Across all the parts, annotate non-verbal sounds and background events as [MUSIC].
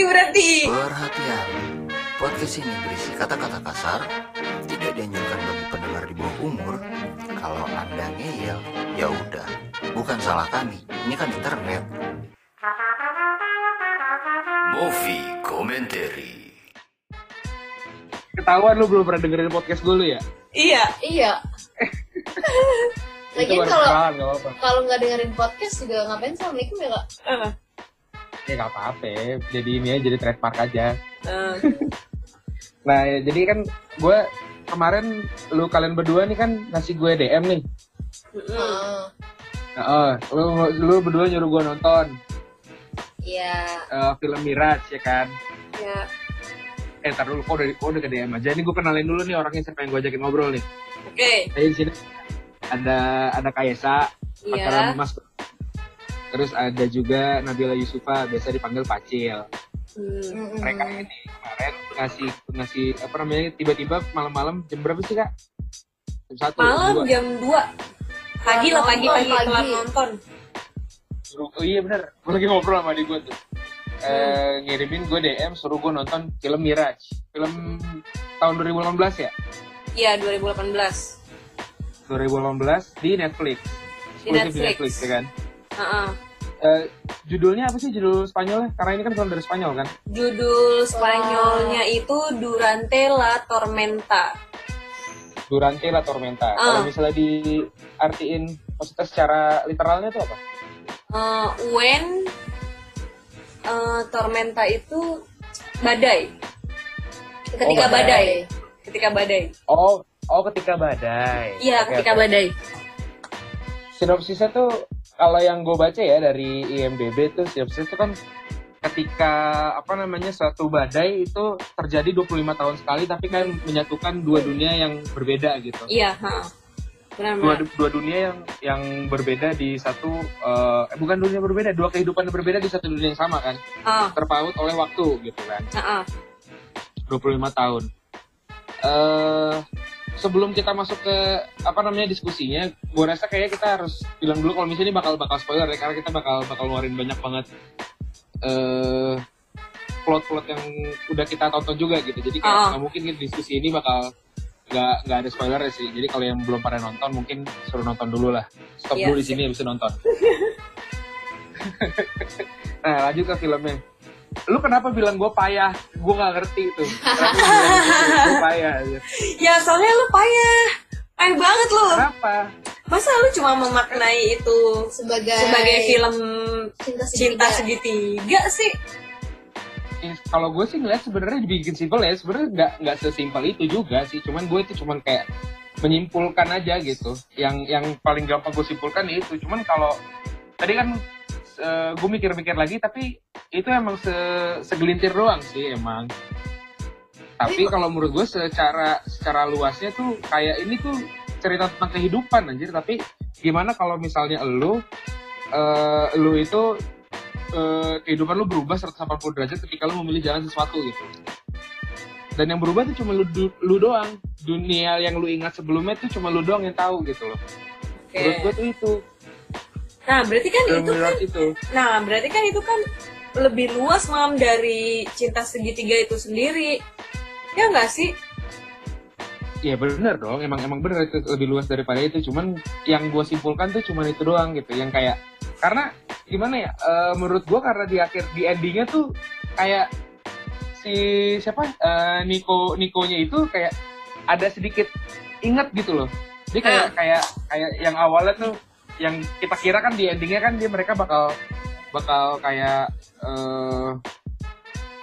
lagi berarti. Perhatian, podcast ini berisi kata-kata kasar, tidak dianjurkan bagi pendengar di bawah umur. Kalau anda ngeyel, ya udah, bukan salah kami. Ini kan internet. Movie Commentary. Ketahuan lu belum pernah dengerin podcast gue lu ya? Iya. Iya. [LAUGHS] Lagian baru kalau kalau nggak dengerin podcast juga ngapain assalamualaikum ya kak? Eh, Ya gak apa-apa Jadi ini aja, jadi trademark aja. eh, [LAUGHS] Nah, ya, jadi kan gue kemarin lu kalian berdua nih kan ngasih gue DM nih. Ah, Nah, oh, lu, lu berdua nyuruh gue nonton Iya. eh, film Mirage ya kan. Ya. Eh, ntar dulu, kok udah, kok udah ke DM aja. Ini gue kenalin dulu nih orangnya siapa yang gue ajakin ngobrol nih. Oke. Jadi di sini ada ada Kaisa, pacaran Iya. Mas. Terus ada juga Nabila Yusufa, biasa dipanggil Pacil. Hmm. Mereka ini kemarin ngasih ngasih apa namanya tiba-tiba malam-malam jam berapa sih kak? Jam satu. jam Malam dua. jam 2 Pagi lah pagi Nonton, pagi pagi. telat nonton. Suruh- oh iya bener, gue lagi ngobrol sama adik gue tuh. Eh, ngirimin gue DM suruh gue nonton film Mirage, film tahun 2018 ya, Iya 2018. 2018 di Netflix, Di Eksklusif Netflix. ya kan. Heeh. Eh, judulnya apa sih judul Spanyolnya? Karena ini kan film dari Spanyol kan. Judul Spanyolnya itu Durante la Tormenta. Durante la Tormenta. Ah. Kalau misalnya diartiin maksudnya secara literalnya itu apa? Eh, when eh, Tormenta itu badai. Ketika Oh, badai. badai. Ketika badai. Oh, oh ketika badai. Iya, Oke, ketika oke. badai. Sinopsisnya tuh kalau yang gue baca ya dari IMDb tuh sinopsisnya tuh kan ketika apa namanya suatu badai itu terjadi 25 tahun sekali tapi kan menyatukan dua dunia yang berbeda gitu. Iya, heeh. Benar Dua, dua dunia yang yang berbeda di satu eh, eh, bukan dunia berbeda, dua kehidupan yang berbeda di satu dunia yang sama kan. Ah, Terpaut oleh waktu gitu kan. heeh. 25 tahun. Eh sebelum kita masuk ke apa namanya diskusinya, gue rasa kayaknya kita harus bilang dulu kalau misalnya ini bakal bakal spoiler ya karena kita bakal bakal ngeluarin banyak banget eh plot-plot yang udah kita tonton juga gitu. Jadi kayak Ah. nggak mungkin gitu, diskusi ini bakal nggak nggak ada spoiler sih. Jadi kalau yang belum pada nonton mungkin suruh nonton dulu lah. Stop Iya. dulu di sini habis nonton. [LAUGHS] nah lanjut ke filmnya. Lu kenapa bilang gue payah? Gue nggak ngerti itu. Gue payah? aja? Ya soalnya lu payah. Payah banget lu. Kenapa? Masa lu cuma memaknai itu Sebagai sebagai film cinta cinta segitiga. segitiga sih? Eh, kalau gue sih ngeliat sebenarnya dibikin simpel ya. Sebenarnya nggak nggak sesimpel itu juga sih. Cuman gue itu cuman kayak menyimpulkan aja gitu. Yang yang paling gampang gue simpulkan itu. Cuman kalau tadi kan gue mikir-mikir lagi, tapi itu emang se- segelintir doang sih emang. Tapi kalau menurut gue secara secara luasnya tuh kayak ini tuh cerita tentang kehidupan anjir. Tapi gimana kalau misalnya lu eh, lu itu eh, kehidupan lu berubah 180 derajat ketika lu memilih jalan sesuatu gitu. Dan yang berubah tuh cuma lu, lu doang. Dunia yang lu ingat sebelumnya tuh cuma lu doang yang tahu gitu loh. Oke. Menurut gue tuh itu. Nah berarti kan Film itu kan, itu. nah berarti kan itu kan lebih luas mam dari cinta segitiga itu sendiri. Ya nggak sih? Ya bener dong, emang emang bener itu lebih luas daripada itu. Cuman yang gue simpulkan tuh cuman itu doang gitu. Yang kayak karena gimana ya? eh, menurut gue karena di akhir di endingnya tuh kayak si siapa eh, Niko Nikonya itu kayak ada sedikit inget gitu loh. Jadi kayak kayak kayak yang awalnya tuh yang kita kira kan di endingnya kan dia mereka bakal bakal kayak eh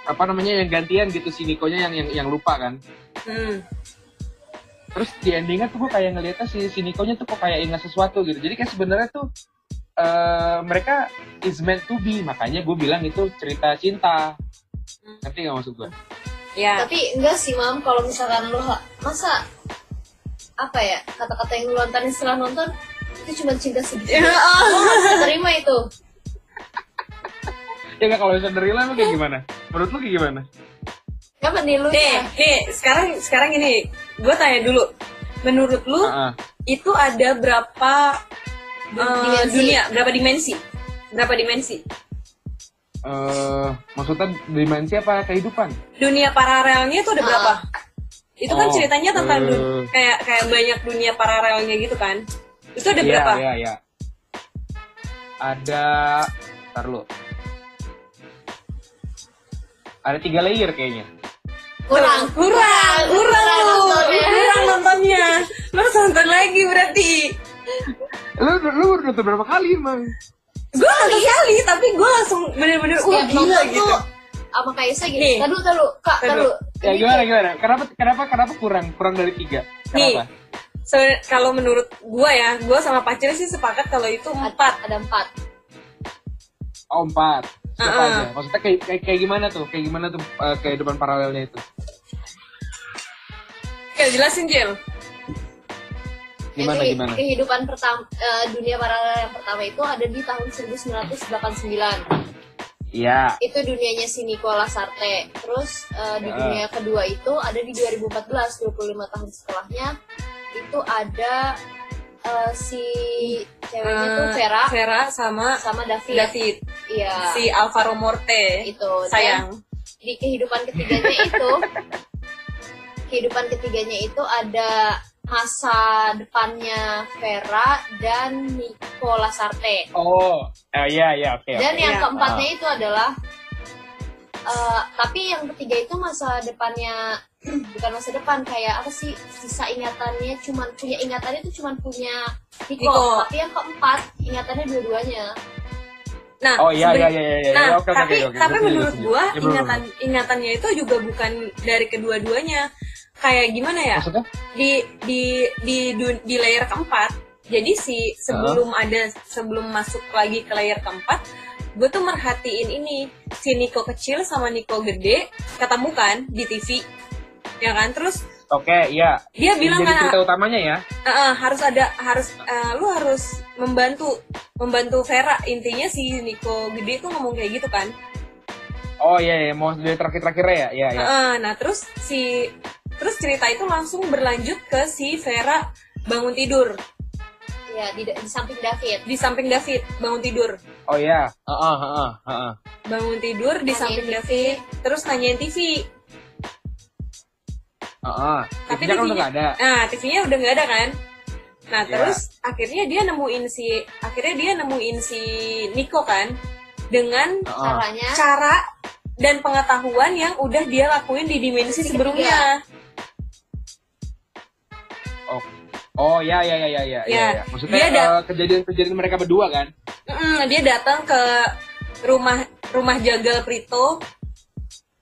apa namanya yang gantian gitu si Nikonya yang yang yang lupa kan. Hmm. terus di endingnya tuh gue kayak ngeliatnya si si Nikonya tuh kok kayak ingat sesuatu gitu. Jadi kayak sebenarnya tuh eh mereka is meant to be. Makanya gue bilang itu cerita cinta. Ngerti gak maksud gue Ya. Tapi enggak sih mam. Kalau misalkan lu ha- masa apa ya kata-kata yang lu lontarin setelah nonton itu cuma cinta segitiga. Ya, bisa terima itu. ya nggak kalau bisa nerila emang kayak gimana menurut lu kayak gimana Kapan nih lu? Nih, nih sekarang sekarang ini gue tanya dulu. Menurut lu Ah, ah. itu ada berapa Dimensi. dunia, berapa dimensi? Berapa dimensi? eh maksudnya dimensi apa kehidupan? dunia paralelnya itu ada berapa itu kan Oh, ceritanya tentang dun- kayak kayak banyak dunia paralelnya gitu kan itu ada Iya, berapa Iya, iya. Ada Ntar lu. Ada tiga layer kayaknya. kurang kurang kurang lu nontonnya. kurang nontonnya lu harus nonton lagi berarti Lu lu nonton berapa kali emang? gue nonton kali tapi gue langsung bener-bener wah gila gitu tuh sama Kaisa Nih. gini tahu tahu kak tahu Ya gimana gimana? Kenapa kenapa kenapa kurang kurang dari tiga? nih Se- kalau menurut gue ya gue sama pacar sih sepakat kalau itu empat ada empat Oh empat. Siapa Ah. aja? Maksudnya kayak, kayak kayak gimana tuh? Kayak gimana tuh eh, kehidupan paralelnya itu? Oke, jelasin Cil Gimana Jadi, gimana? kehidupan pertama dunia paralel yang pertama itu ada di tahun 1989 Iya. itu dunianya si Nicola Sarte terus eh, di Ya. dunia kedua itu ada di 2014 25 tahun setelahnya itu ada eh, si ceweknya tuh Eh, Vera Vera sama sama David David iya si Alvaro Morte itu Dan sayang di kehidupan ketiganya itu [LAUGHS] kehidupan ketiganya itu ada masa depannya Vera dan Nicola Sarte Oh, eh, iya iya oke. dan oke. yang Iya. keempatnya itu adalah eh, tapi yang ketiga itu masa depannya [CLEARS THROAT] bukan masa depan kayak apa sih sisa ingatannya cuman punya ingatannya itu cuman punya Nico. tapi yang keempat ingatannya dua-duanya Nah, Oh iya iya iya iya. Nah, iya, oke, oke, tapi oke, oke. tapi menurut gua Ya, ingatan ingatannya itu juga bukan dari kedua-duanya. Kayak gimana ya? Maksudnya? Di di di du- di layer keempat. Jadi si sebelum ada sebelum masuk lagi ke layer keempat, gue tuh merhatiin ini si Niko kecil sama Niko gede ketemu kan di TV, ya kan? Terus Oke, iya. dia bilang kan cerita utamanya ya. "Eh, eh, harus ada harus eh, lu harus membantu membantu Vera intinya si Niko gede tuh ngomong kayak gitu kan Oh iya iya, mau dari terakhir-terakhirnya ya? Iya iya. Heeh, nah terus si terus cerita itu langsung berlanjut ke si Vera bangun tidur ya di, di samping David di samping David bangun tidur Oh iya. Heeh, heeh, heeh. bangun tidur di Nanyain samping TV. David terus nanyain TV Heeh. tapi TV-nya kan udah nggak ada. nah TV-nya udah nggak ada kan nah Ya. terus akhirnya dia nemuin si akhirnya dia nemuin si Niko kan dengan caranya cara dan pengetahuan yang udah dia lakuin di dimensi Dimensi sebelumnya Oh. Oh iya iya iya iya iya. Ya, iya. Maksudnya dia eh, kejadian-kejadian mereka berdua kan? Mm, dia datang ke rumah rumah jagal Prito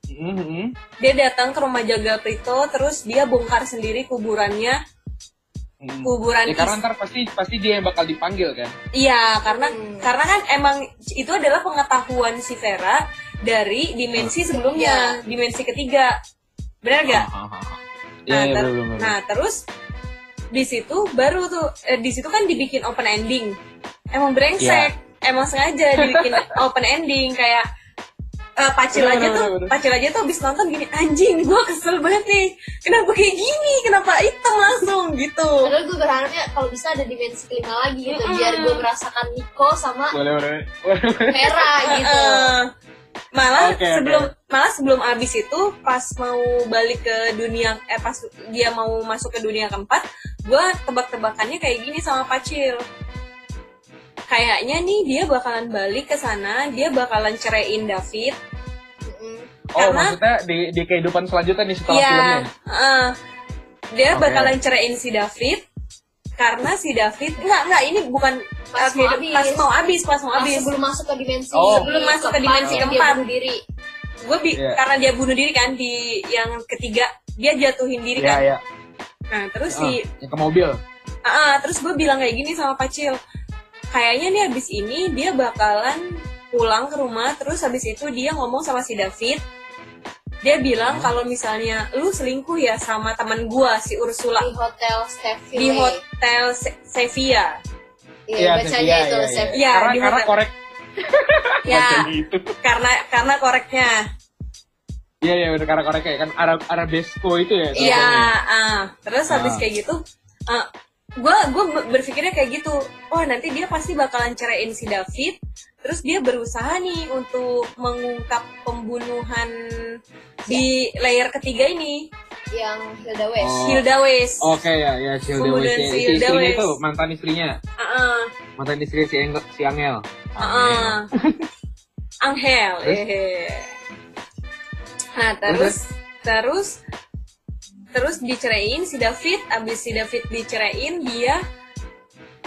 Mhm, mhm. dia datang ke rumah jagal Prito terus dia bongkar sendiri kuburannya Mhm. kuburan Ya, karena ntar pasti pasti dia yang bakal dipanggil kan? iya karena Hmm. karena kan emang itu adalah pengetahuan si Vera dari dimensi sebelumnya dimensi ketiga benar gak Ah, ah, ah. nah, Iya, iya, ter- belum. nah terus di situ baru tuh eh, di situ kan dibikin open ending emang brengsek Iya. emang sengaja dibikin [LAUGHS] open ending kayak eh, pacil Bener, aja bener, tuh bener. pacil aja tuh abis nonton gini anjing gue kesel banget nih kenapa kayak gini kenapa hitam langsung gitu padahal gue berharapnya kalau bisa ada dimensi kelima lagi gitu Mm-mm. biar gue merasakan Nico sama Boleh, boleh. boleh. Vera gitu malah oke. sebelum malah sebelum abis itu pas mau balik ke dunia eh pas dia mau masuk ke dunia keempat gue tebak-tebakannya kayak gini sama Pacil kayaknya nih dia bakalan balik ke sana dia bakalan ceraiin David. Oh, Karena- maksudnya di, di kehidupan selanjutnya nih setelah Iya, filmnya? eh, dia Oke. bakalan ceraiin si David karena si David enggak enggak ini bukan Pas eh, mau habis. pas mau habis pas mau habis sebelum masuk ke dimensi Oh. Sebelum masuk ke dimensi dia keempat. bunuh diri gue bi- Iya. karena dia bunuh diri kan di yang ketiga dia jatuhin diri Iya, kan iya. nah terus Ah, si yang ke mobil. ah, ah, terus gue bilang kayak gini sama Pacil kayaknya nih abis ini dia bakalan pulang ke rumah terus habis itu dia ngomong sama si David dia bilang kalau misalnya lu selingkuh ya sama teman gua si Ursula di hotel Steffi di hotel Se- Sevilla iya bacanya iya, itu iya, Steffi Iya, karena di karena hotel. korek [LAUGHS] ya gitu. karena karena koreknya Iya iya udah karena korek kayak kan Arab Arabesco itu ya. Iya, ah. terus habis Ah. kayak gitu, ah, gue gue berpikirnya kayak gitu wah nanti dia pasti bakalan ceraiin si David terus dia berusaha nih untuk mengungkap pembunuhan di layer ketiga ini yang Hilda West Oh. Hilda West Oke ya, ya si Hilda West, ya. si Si Hilda istrinya West. itu mantan istrinya, Ah, mantan istri si, Engel, si Angel. ah, ah. [LAUGHS] Angel Terus? eh. nah terus terus terus diceraiin si David abis si David diceraiin dia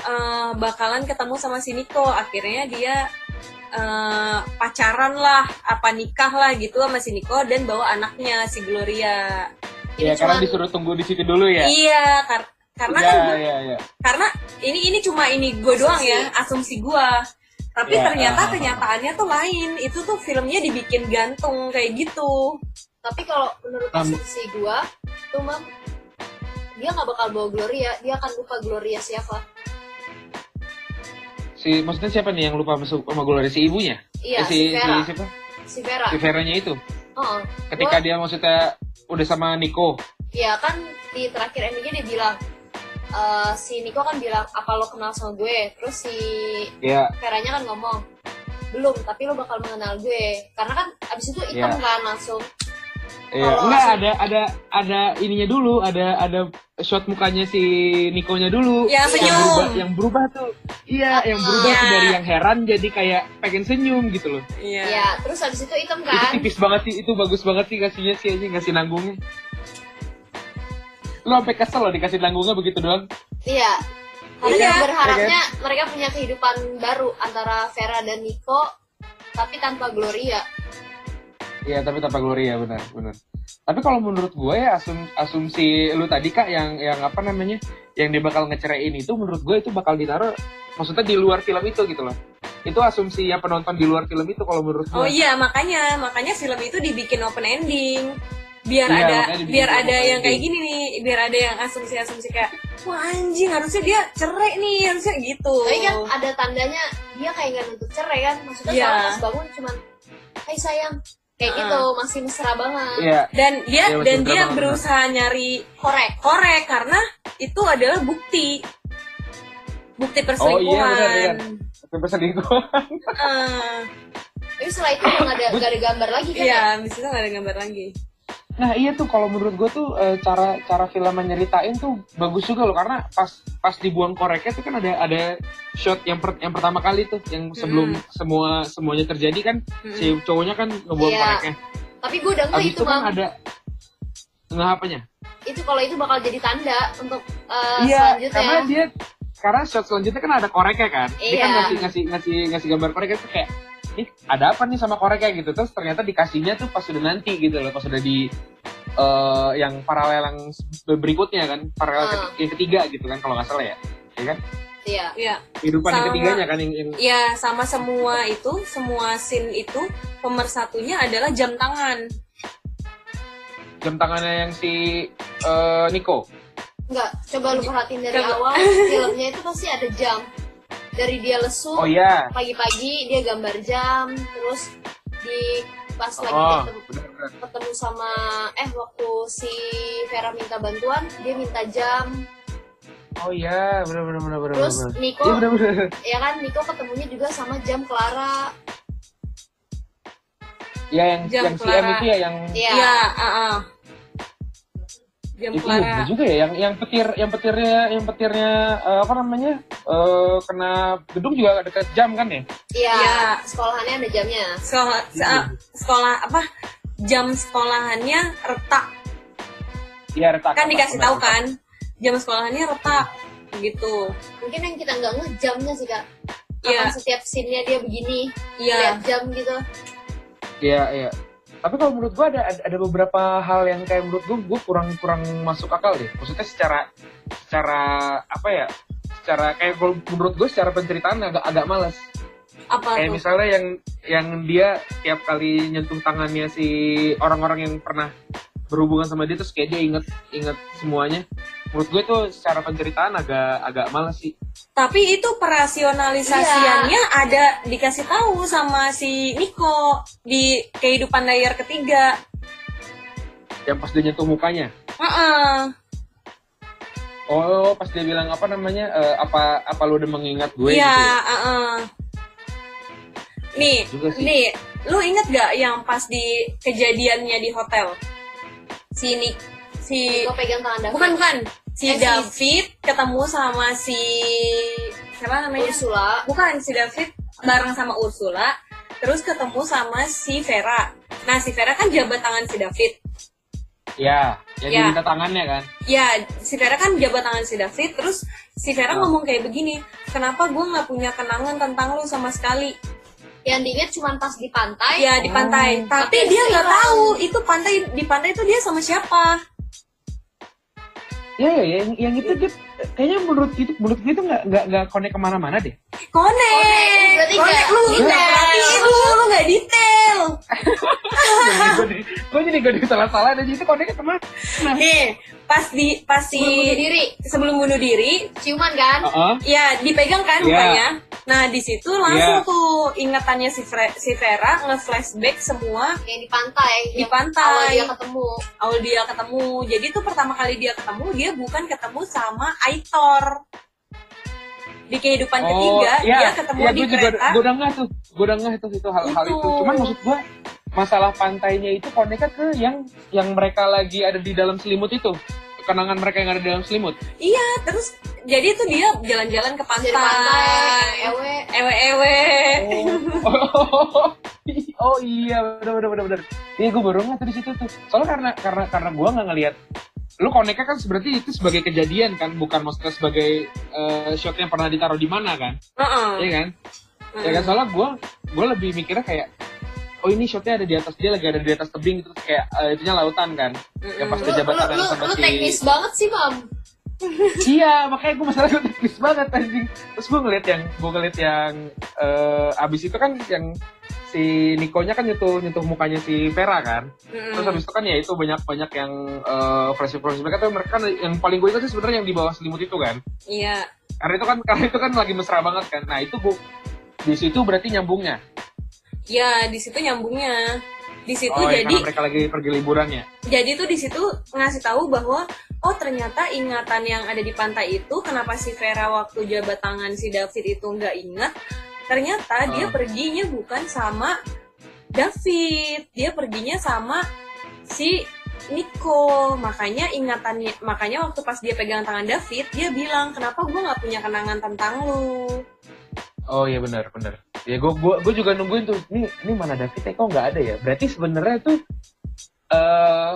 eh, bakalan ketemu sama si Nico akhirnya dia eh, pacaran lah apa nikah lah gitu sama si Nico dan bawa anaknya si Gloria. Ya Ini karena cuman- disuruh tunggu di situ dulu ya. iya kar- karena ya, kan gua- ya, ya. karena ini ini cuma ini gue doang ya asumsi gue tapi Ya, ternyata ah. kenyataannya tuh lain. Itu tuh filmnya dibikin gantung kayak gitu. Tapi kalau menurut asumsi gua tuh mam dia nggak bakal bawa Gloria. Dia akan lupa Gloria siapa Si maksudnya siapa nih yang lupa masuk sama Gloria si ibunya? Iya, Eh, si, si Vera. si siapa? si Vera Si Veranya itu. Heeh. Ketika Gua- dia maksudnya udah sama Nico. ya kan di terakhir endingnya dia bilang eh, si Nico kan bilang apa lo kenal sama gue terus si Ya, Veranya kan ngomong belum tapi lo bakal mengenal gue karena kan abis itu hitam Iya. kan langsung Iya, enggak ada ada ada ininya dulu, ada ada shot mukanya si Nikonya dulu. Yang senyum. berubah, yang berubah tuh. Iya, yang berubah Iya. tuh dari yang heran jadi kayak pengen senyum gitu loh. iya ya terus abis itu hitam Itu kan tipis banget sih, itu bagus banget sih kasihnya sih aja ngasih nanggungnya. Lo sampai kesel loh dikasih nanggungnya begitu doang. iya karena Iya. berharapnya mereka punya kehidupan baru antara Vera dan Nico tapi tanpa Gloria Iya, tapi tanpa Gloria benar, benar. Tapi kalau menurut gue ya asum, asumsi lu tadi kak yang yang apa namanya yang dia bakal ngecerain itu menurut gue itu bakal ditaruh maksudnya di luar film itu gitu loh. Itu asumsi yang penonton di luar film itu kalau menurut gue. oh iya makanya makanya film itu dibikin open ending biar Iya, ada biar ada yang kayak gini nih biar ada yang asumsi-asumsi kayak wah anjing harusnya dia cerai nih harusnya gitu tapi kan ada tandanya dia kayak nggak nuntut cerai kan maksudnya Iya. soalnya pas bangun cuman hai sayang kayak Ah. gitu masih mesra banget Iya, dan dia Iya, dan dia betul, berusaha nyari korek korek karena itu adalah bukti bukti Oh, iya, perselingkuhan benar, benar. tapi selingkuh. Eh, tapi setelah itu nggak ada nggak ada gambar lagi kan ya? iya habis itu nggak ada gambar lagi Nah iya tuh kalau menurut gue tuh eh, cara cara film nyeritain tuh bagus juga loh karena pas pas dibuang koreknya tuh kan ada ada shot yang per- yang pertama kali tuh yang sebelum semua semuanya terjadi kan si cowoknya kan ngebuang Iya. koreknya. tapi gue udah nggak itu itu kan ada nggak apanya? itu kalau itu bakal jadi tanda untuk uh, iya, selanjutnya karena dia karena shot selanjutnya kan ada koreknya kan. Dia kan Iya. ngasih ngasih ngasih ngasih gambar koreknya tuh kayak nih ada apa nih sama koreknya gitu. Terus ternyata dikasihnya tuh pas udah nanti gitu loh pas udah di eh, yang paralel yang berikutnya kan paralel keti- yang ketiga gitu kan kalau nggak salah ya. Ya kan? Iya. Iya, kehidupan yang Sama. ketiganya kan yang, yang ya sama semua itu, semua scene itu pemersatunya adalah jam tangan. jam tangannya yang si eh, Nico? Nggak coba lu perhatiin dari Coba. awal [LAUGHS] filmnya itu pasti ada jam dari dia lesu oh iya pagi-pagi dia gambar jam terus di pas lagi oh ketemu, benar-benar ketemu sama eh waktu si Vera minta bantuan dia minta jam oh iya benar-benar benar-benar terus. Nico iya benar-benar ya kan Nico ketemunya juga sama jam Clara ya yang Jam yang Clara. itu ya yang Iya. Iya, ah, ah. Jam itu bener Clara. juga ya yang yang petir yang petirnya yang petirnya eh, apa namanya eh, kena gedung juga dekat jam kan ya iya Iya. sekolahannya ada jamnya Sekolah, se- ah, sekolah apa? Jam sekolahannya retak. iya retak Kan dikasih tahu kan, jam sekolahannya retak. Gitu. mungkin yang kita nggak ngeh jamnya sih kak Iya. Setiap scene-nya dia begini Iya. lihat jam gitu Iya, iya. Tapi kalau menurut gua ada ada beberapa hal yang kayak menurut gua gua kurang kurang masuk akal deh. Maksudnya secara secara apa ya? Secara kayak kalau menurut gua secara penceritaan agak agak males. Apa Kayak tuh? misalnya yang yang dia tiap kali nyentuh tangannya si orang-orang yang pernah berhubungan sama dia terus kayak dia inget inget semuanya. Menurut gue tuh secara penceritaan agak agak males sih. Tapi itu perasionalisasiannya ada dikasih tahu sama si Niko di kehidupan layar ketiga. Yang pas dia nyentuh mukanya. Heeh. Oh, pas dia bilang apa namanya? eh, apa apa lu udah mengingat gue Iya, gitu ya? uh-uh. Nih, Juga sih. nih, lu inget gak yang pas di kejadiannya di hotel? Si Nick, si gue pegang tangan David bukan bukan si Eh, si- David ketemu sama si siapa namanya? Ursula Bukan si David bareng sama Ursula, terus ketemu sama si Vera. Nah, si Vera kan jabat tangan si David. Ya, yang Ya. diminta tangannya kan. Ya, si Vera kan jabat tangan si David, terus si Vera Oh. ngomong kayak begini, kenapa gue nggak punya kenangan tentang lu sama sekali? yang diinget cuma pas di pantai Ya di pantai, Oh. tapi Tapi dia nggak tahu itu pantai di pantai itu dia sama siapa? Ya, ya, yang, yang itu dia kayaknya menurut itu menurut itu nggak nggak nggak connect ke mana-mana deh. Konek, konek lu detail. nggak perhatiin lu, lu nggak detail. Gue di- gue jadi gue salah-salah dan itu connectnya ke mana? Nih, pas di pas si Sebelum bunuh diri sebelum bunuh diri, ciuman kan Heeh. ya dipegang kan mukanya. Nah di situ langsung Iya. tuh ingatannya si, Fre- si Vera nge-flashback semua yang di pantai Di yang pantai. awal dia ketemu awal dia ketemu. Jadi tuh pertama kali dia ketemu dia bukan ketemu sama Aitor. Di kehidupan ketiga dia ketemu ya, di gue juga, kereta. gue udah nggak tuh, gue udah nggak itu itu hal-hal Itu. itu. Cuman maksud gue masalah pantainya itu connectnya ke yang yang mereka lagi ada di dalam selimut itu, kenangan mereka yang ada di dalam selimut. Iya, terus jadi tuh dia jalan-jalan ke pantai. pantai ewe Ewe-ewe. Oh, [LAUGHS] oh iya, benar benar benar benar. Iya, gue baru nggak tuh di situ tuh. Soalnya karena karena karena gue nggak ngelihat lu connect kan berarti itu sebagai kejadian kan bukan maksudnya sebagai eh, shot yang pernah ditaruh di mana kan? Heeh. Iya kan? Ya kan? Soalnya gue gue lebih mikirnya kayak oh ini shotnya ada di atas dia lagi ada di atas tebing terus kayak eh, itunya lautan kan? Yang pas lu, dia lu, jabat tangan lu, sama lu si teknis banget sih mam [LAUGHS] iya makanya gue masalah gue teknis banget anjing. Terus gue ngeliat yang gue ngeliat yang eh, abis itu kan yang si Nikonya kan nyentuh nyentuh mukanya si Vera kan Mm-mm. terus habis itu kan ya itu banyak banyak yang uh, flashback flashback tapi mereka kan yang paling gue ingat sih sebenarnya yang di bawah selimut itu kan Iya. karena itu kan [LAUGHS] karena itu kan lagi mesra banget kan nah itu bu di situ berarti nyambungnya Ya, di situ nyambungnya. Di situ oh ya, jadi karena mereka lagi pergi liburannya jadi tuh di situ ngasih tahu bahwa oh ternyata ingatan yang ada di pantai itu kenapa si Vera waktu jabat tangan si David itu nggak ingat ternyata dia Oh. perginya bukan sama David dia perginya sama si Nico makanya ingatannya makanya waktu pas dia pegang tangan David dia bilang kenapa gue nggak punya kenangan tentang lu? Oh iya benar benar. Ya gue gua, gua juga nungguin tuh ini ini mana David ya? Kok nggak ada ya? Berarti sebenarnya tuh eh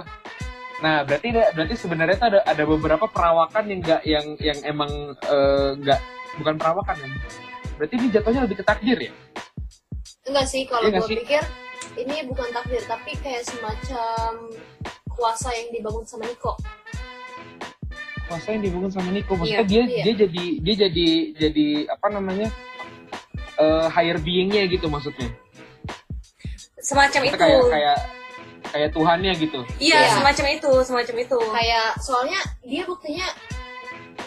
nah berarti berarti sebenarnya tuh ada ada beberapa perawakan yang nggak yang yang emang eh, nggak bukan perawakan kan berarti ini jatuhnya lebih ke takdir ya? Enggak sih kalau nggak gue sih? pikir ini bukan takdir tapi kayak semacam kuasa yang dibangun sama Niko. Kuasa yang dibangun sama Nico maksudnya Iya, dia iya. dia jadi dia jadi jadi apa namanya eh higher beingnya gitu maksudnya. Semacam Maksudnya itu. kayak kayak kayak Tuhannya gitu. Iya Iya. semacam itu semacam itu. Kayak soalnya dia buktinya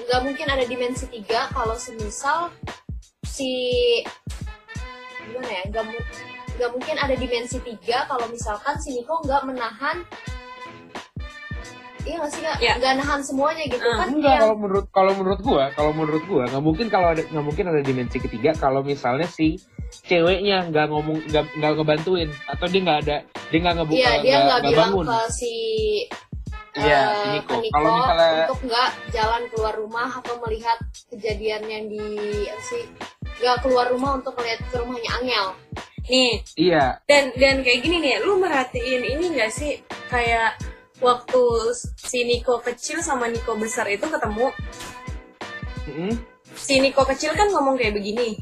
nggak mungkin ada dimensi tiga kalau semisal si gimana ya nggak mu- nggak mungkin ada dimensi tiga kalau misalkan si Niko nggak menahan. Iya nggak sih nggak Iya. nggak nahan semuanya gitu Ah, kan enggak yang kalau menurut kalau menurut gua kalau menurut gua nggak mungkin kalau ada nggak mungkin ada dimensi ketiga kalau misalnya si ceweknya nggak ngomong nggak nggak ngebantuin atau dia nggak ada dia nggak ngebuka iya dia nggak bilang bangun. ke si Iya, eh, si Niko. Kalau misalnya- untuk nggak jalan keluar rumah atau melihat kejadian yang di sih nggak keluar rumah untuk melihat ke rumahnya Angel. Nih. Iya. Dan dan kayak gini nih lu merhatiin ini nggak sih? Kayak waktu si Niko kecil sama Niko besar itu ketemu? Mm-mm. si Niko kecil kan ngomong kayak begini.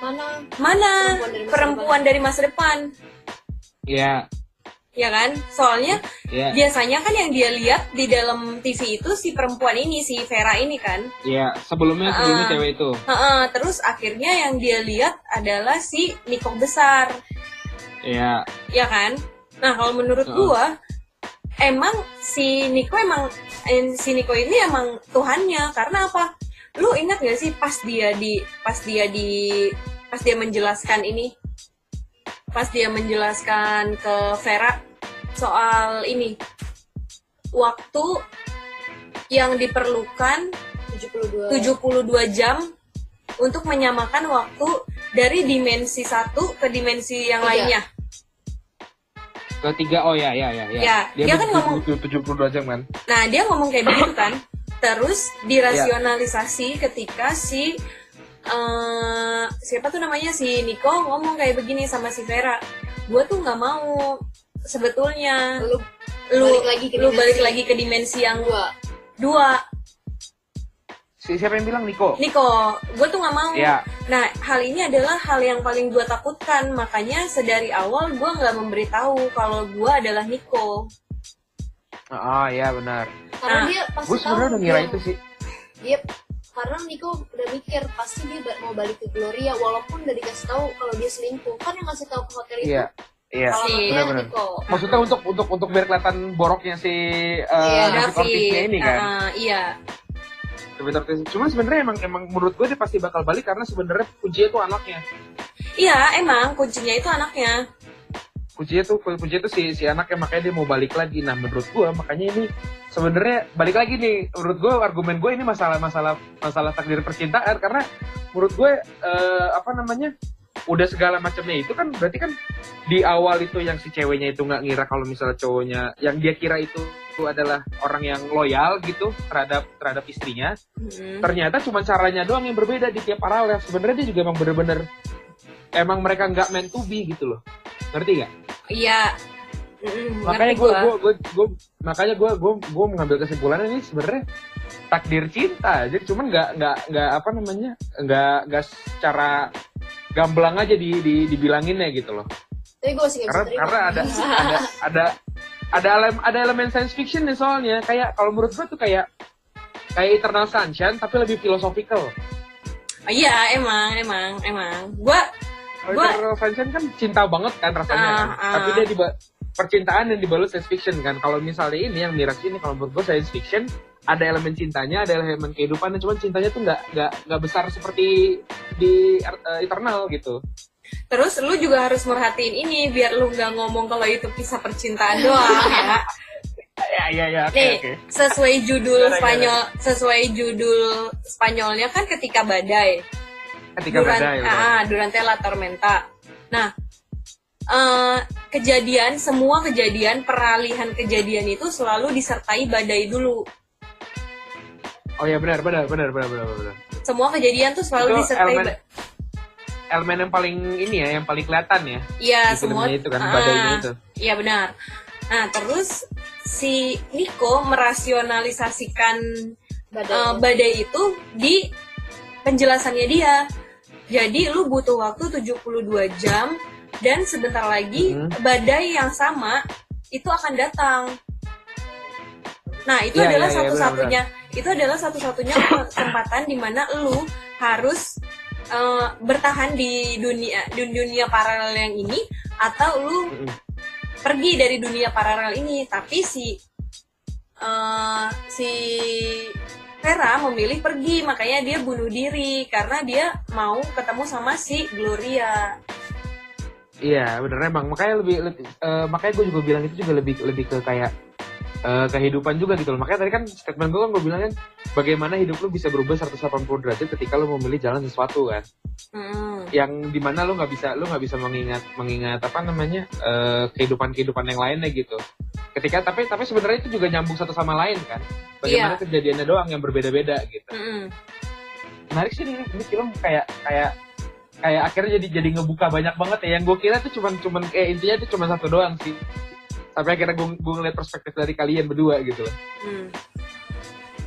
Mana? Mana? Perempuan dari masa perempuan dari masa depan. Iya ya kan soalnya iya biasanya kan yang dia lihat di dalam TV itu si perempuan ini si Vera ini kan iya sebelumnya sebelumnya Ah. cewek itu Heeh, terus akhirnya yang dia lihat adalah si Niko besar iya ya kan? Nah kalau menurut Heeh. gua emang si Niko emang eh, si Niko ini emang Tuhannya karena apa? Lu ingat gak sih pas dia di pas dia di pas dia menjelaskan ini pas dia menjelaskan ke Vera soal ini waktu yang diperlukan 72 72 jam untuk menyamakan waktu dari dimensi satu ke dimensi yang Tiga. lainnya. Ketiga, oh ya, ya, ya. Ya, dia kan ngomong- 72 jam kan? Nah, dia ngomong kayak begitu kan. Terus dirasionalisasi ketika si eh siapa tuh namanya si Niko ngomong kayak begini sama si Vera. Gue tuh nggak mau sebetulnya lu lu balik lagi ke lu dimensi balik lagi ke dimensi yang dua dua. Si, siapa yang bilang Niko? Niko, gue tuh nggak mau. Iya. Nah, hal ini adalah hal yang paling gue takutkan. Makanya sedari awal gue nggak memberitahu kalau gue adalah Niko. Oh, iya benar. karena Nah, dia pasti Gue sebenarnya udah ngira itu sih. dia karena Nico udah mikir pasti dia mau balik ke Gloria walaupun udah dikasih tahu kalau dia selingkuh kan yang ngasih tahu ke hotel itu Iya. Iya, kalau Si- hotelnya benar-benar. Nico Maksudnya untuk untuk untuk biar kelihatan boroknya si Iya, uh, si David, Cortisnya ini kan. ah, iya. Cuma sebenarnya emang emang menurut gue dia pasti bakal balik karena sebenarnya kuncinya itu anaknya. Iya, emang kuncinya itu anaknya. Kuncinya tuh kuncinya tuh si si anaknya makanya dia mau balik lagi. Nah menurut gue makanya ini sebenarnya balik lagi nih. Menurut gue argumen gue ini masalah masalah masalah takdir percintaan karena menurut gue eh, apa namanya udah segala macamnya itu kan berarti kan di awal itu yang si ceweknya itu nggak ngira kalau misalnya cowoknya yang dia kira itu itu adalah orang yang loyal gitu terhadap terhadap istrinya Mm. ternyata cuma caranya doang yang berbeda di tiap paralel sebenarnya dia juga emang bener-bener emang mereka nggak meant to be gitu loh ngerti gak? Iya. Mm, makanya gue gua. gue gue gue makanya gue gue gue mengambil kesimpulan ini sebenarnya takdir cinta jadi cuman nggak nggak nggak apa namanya nggak nggak secara gamblang aja di, di dibilanginnya gitu loh tapi gue masih karena terima karena ada ada ada ada elemen, ada elemen science fiction nih soalnya kayak kalau menurut gue tuh kayak kayak Eternal Sunshine tapi lebih philosophical Oh, iya, emang, emang, emang. Gua Eternal Sunshine kan cinta banget kan rasanya kan. ah. Tapi dia di percintaan yang dibalut science fiction kan. Kalau misalnya ini yang Mirage ini kalau menurut gue science fiction ada elemen cintanya, ada elemen kehidupan, cuman cintanya tuh nggak nggak nggak besar seperti di uh, Eternal gitu. terus lu juga harus merhatiin ini biar lu nggak ngomong kalau itu kisah percintaan doang ya. [LAUGHS] Ya ya ya oke Nih, oke. sesuai judul Spanyol, sesuai judul Spanyolnya kan ketika badai. Ketika Duran- badai. benar. ah, Durante la tormenta. Nah, eh, kejadian semua kejadian peralihan kejadian itu selalu disertai badai dulu. Oh ya benar benar benar benar benar benar. Semua kejadian tuh selalu Itu disertai elemen- Elemen yang paling ini ya, yang paling kelihatan ya. Iya, semua itu kan ah, badainya itu. Iya benar. Nah, terus si Nico merasionalisasikan badai eh, badai itu di penjelasannya dia. Jadi lu butuh waktu 72 jam dan sebentar lagi Mhm. badai yang sama itu akan datang. Nah, itu Iya, adalah iya, satu-satunya itu adalah satu-satunya kesempatan di mana lu harus eh, bertahan di dunia dunia paralel yang ini atau lu Mm-mm. pergi dari dunia paralel ini tapi si eh, si Vera memilih pergi makanya dia bunuh diri karena dia mau ketemu sama si Gloria Iya, bener emang. Makanya lebih, lebih eh, makanya gue juga bilang itu juga lebih lebih ke kayak eh, kehidupan juga gitu loh. Makanya tadi kan statement gue kan gue bilang kan bagaimana hidup lu bisa berubah 180 derajat ketika lu memilih jalan sesuatu kan. Hmm. Yang di mana lu nggak bisa lu nggak bisa mengingat mengingat apa namanya eh, kehidupan kehidupan yang lainnya gitu. Ketika tapi tapi sebenarnya itu juga nyambung satu sama lain kan. Bagaimana Iya. kejadiannya doang yang berbeda-beda gitu. Mm-mm. menarik sih ini, ini film kayak kayak kayak akhirnya jadi jadi ngebuka banyak banget ya yang gue kira tuh cuman cuman kayak intinya tuh cuma satu doang sih sampai akhirnya gue gue ngeliat perspektif dari kalian berdua gitu. Loh Hmm.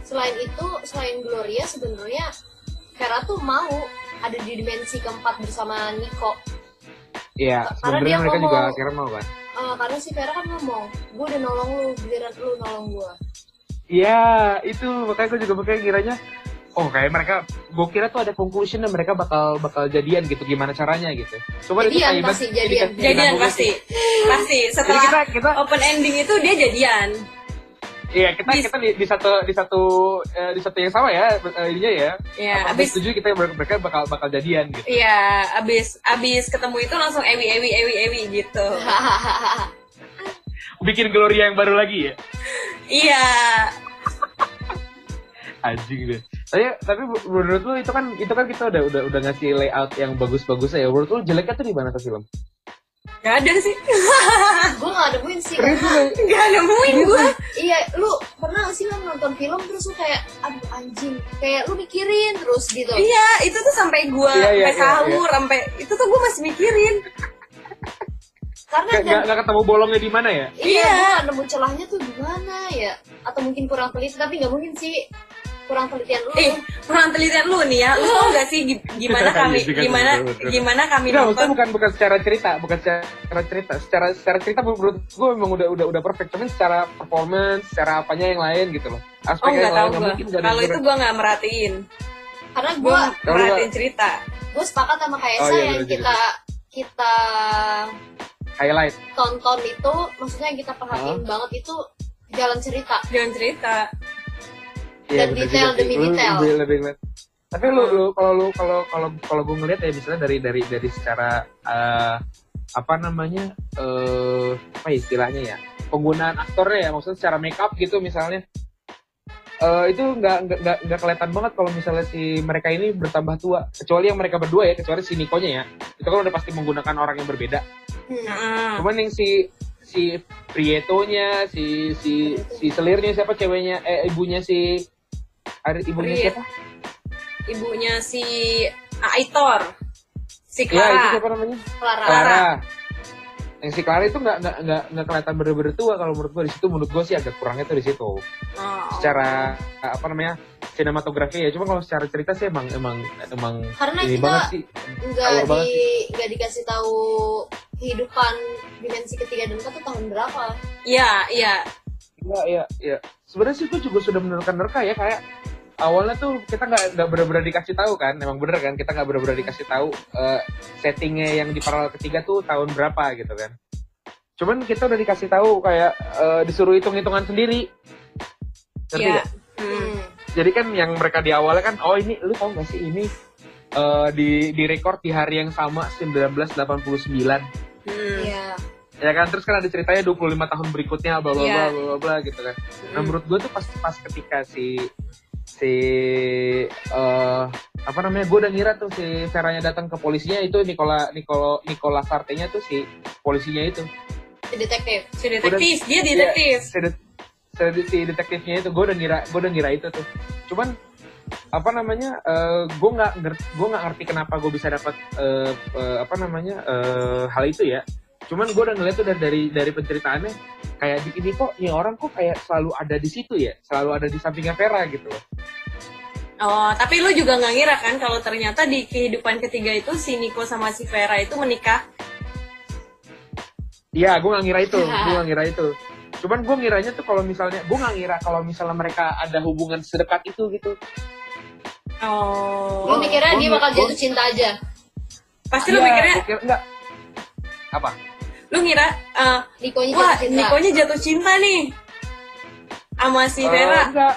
selain itu selain Gloria sebenarnya Vera tuh mau ada di dimensi keempat bersama Nico. Iya sebenarnya mereka juga ngomong- akhirnya mau kan Eh, karena si Vera kan ngomong gue udah nolong lu giliran lu nolong gue iya itu. Makanya gue juga makanya kiranya oh kayak mereka gue kira tuh ada conclusion dan mereka bakal bakal jadian gitu gimana caranya gitu. Cuma itu Jadian kayak pasti, ini jadian. kan jadian nyambungnya pasti. sih. pasti. Jadi setelah kita kita open ending itu dia jadian. Iya kita Bis- kita di, di satu di satu eh, di satu yang sama ya eh, ininya ya. Ya Apa, abis setuju kita mereka bakal bakal jadian gitu. Iya, abis abis ketemu itu langsung ewi ewi ewi ewi gitu. bikin Gloria yang baru lagi ya? Iya, anjing deh tapi tapi menurut lu itu kan itu kan kita udah udah udah ngasih layout yang bagus-bagus ya menurut lu jeleknya tuh di mana tuh film Gak ada sih. [LAUGHS] gue gak nemuin sih lu? Gak nemuin gue. iya lu pernah gak sih lo nonton film terus lu kayak aduh anjing kayak lu mikirin terus gitu Iya, itu tuh sampai gue Iya, iya, sampai iya, sahur, sampai itu tuh gue masih mikirin. karena Nggak- nggak nggak ketemu bolongnya di mana ya iya Iya. gak nemu celahnya tuh gimana ya atau mungkin kurang teliti tapi gak mungkin sih kurang telitian lu Eh, kurang telitian lu nih ya. Lu tau gak sih gi- gimana kami Iya gimana gimana kami Enggak, maksudnya nonton? bukan bukan secara cerita, bukan secara cerita. Secara secara cerita menurut gue memang udah udah udah perfect, tapi secara performance, secara apanya yang lain gitu loh. Oh Aspeknya nggak yang tahu lain gue. mungkin Kalau itu gue nggak merhatiin. karena Gue merhatiin cerita. gue sepakat sama kayak Oh, saya iya, yang kita kita highlight. tonton itu maksudnya yang kita perhatiin banget itu jalan cerita Jangan cerita. Iya, Dan detail juga demi Lu detail. Lebih, lebih ngeliat. Tapi lu, lu kalau lu kalau kalau kalau gue ngeliat ya misalnya dari dari dari secara eh, apa namanya eh apa istilahnya ya penggunaan aktornya ya maksudnya secara make up gitu misalnya eh itu nggak nggak nggak kelihatan banget kalau misalnya si mereka ini bertambah tua kecuali yang mereka berdua ya kecuali si Nikonya ya itu kan udah pasti menggunakan orang yang berbeda Hmm. Heeh. cuman yang si si Prietonya si si si selirnya siapa ceweknya eh ibunya si Ari- ibunya Priet. siapa Ibunya si Aitor. Si ya itu Clara. siapa namanya Clara Clara. Yang si Clara itu nggak nggak nggak nggak kelihatan bener-bener tua kalau menurut gue di situ menurut gue sih agak kurangnya tuh di situ. Oh. Secara apa namanya sinematografi ya. Cuma kalau secara cerita sih emang emang emang Karena ini kita banget sih. nggak di nggak dikasih tahu kehidupan dimensi ketiga dan keempat tuh tahun berapa Iya, iya. Iya iya iya. Sebenarnya sih itu juga sudah menerka-nerka ya kayak awalnya tuh kita nggak nggak benar-benar dikasih tahu kan, emang bener kan kita nggak benar-benar dikasih tahu eh, settingnya yang di paralel ketiga tuh tahun berapa gitu kan. Cuman kita udah dikasih tahu kayak eh, disuruh hitung-hitungan sendiri. Ngerti Iya. nggak? Hmm. Jadi kan yang mereka di awalnya kan, oh ini lu tau gak sih ini eh, di di record di hari yang sama 1989 Hmm. iya ya kan terus kan ada ceritanya 25 tahun berikutnya bla bla bla Iya. bla bla bla gitu kan Nah Hmm. menurut gue tuh pas pas ketika si si eh apa namanya gue udah ngira tuh si Veranya datang ke polisinya itu Nicola Nicola Nicola Sartenya tuh si polisinya itu. Si detektif Si detektif, dia detektif. si, de- si, si detektifnya itu gue udah ngira gue udah ngira itu tuh. Cuman apa namanya gue nggak gue nggak ngerti kenapa gue bisa dapat eh, eh, apa namanya eh, hal itu ya cuman gue udah ngeliat tuh dari dari, dari penceritaannya kayak di ini kok nih orang kok kayak selalu ada di situ ya selalu ada di sampingnya Vera gitu loh Oh, tapi lu juga nggak ngira kan kalau ternyata di kehidupan ketiga itu si Nico sama si Vera itu menikah. Iya, gue gak ngira itu, [LAUGHS] gue gak ngira itu. Cuman gue ngiranya tuh kalau misalnya, gue gak ngira kalau misalnya mereka ada hubungan sedekat itu gitu. Oh. lu mikirnya gua- dia bakal gua- jatuh cinta aja Pasti lu Iya, mikirnya, gua kira- enggak. Apa? Lu ngira, eh, Nikonya wah jatuh cinta Nikonya jatuh cinta nih sama si Eh, Vera. enggak.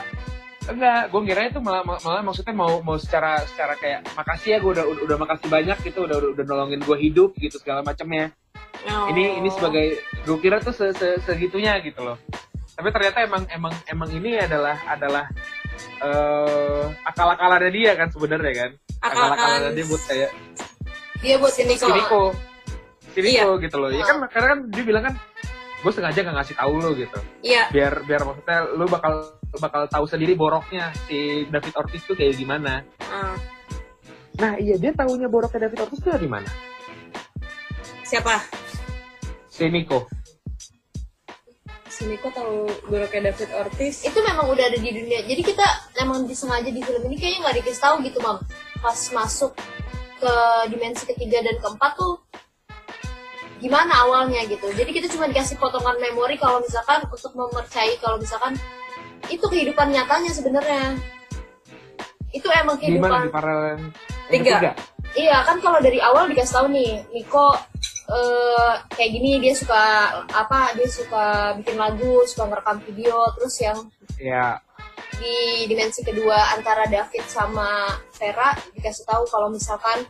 Enggak, gue ngiranya tuh malah, malah maksudnya mau mau secara secara kayak makasih ya gue udah, udah udah makasih banyak gitu udah udah, udah nolongin gue hidup gitu segala macamnya. Oh. Ini ini sebagai gue kira tuh se, se- segitunya gitu loh. Tapi ternyata emang emang emang ini adalah adalah eh akal-akalannya dia kan sebenarnya kan. Akal-akalan. Akal-akalannya dia buat kayak dia buat si Niko si Rico si Rico gitu loh. Ya kan karena kan dia bilang kan gue sengaja gak ngasih tahu lo gitu. Iya, biar biar maksudnya lo bakal bakal tahu sendiri boroknya si David Ortiz tuh kayak gimana. Eh, nah iya dia tahunya boroknya David Ortiz tuh dari mana? Siapa? si Nico. Si Nico tahu buruknya David Ortiz. itu memang udah ada di dunia. Jadi kita emang disengaja di film ini kayaknya nggak dikasih tahu gitu mam. Pas masuk ke dimensi ketiga dan keempat tuh gimana awalnya gitu. Jadi kita cuma dikasih potongan memori kalau misalkan untuk mempercayai kalau misalkan itu kehidupan nyatanya sebenarnya. Itu emang gimana di kehidupan. Paralel yang Tiga. ketiga? iya kan kalau dari awal dikasih tahu nih Niko eh, kayak gini dia suka apa dia suka bikin lagu suka ngerekam video terus yang ya di dimensi kedua antara David sama Vera dikasih tahu kalau misalkan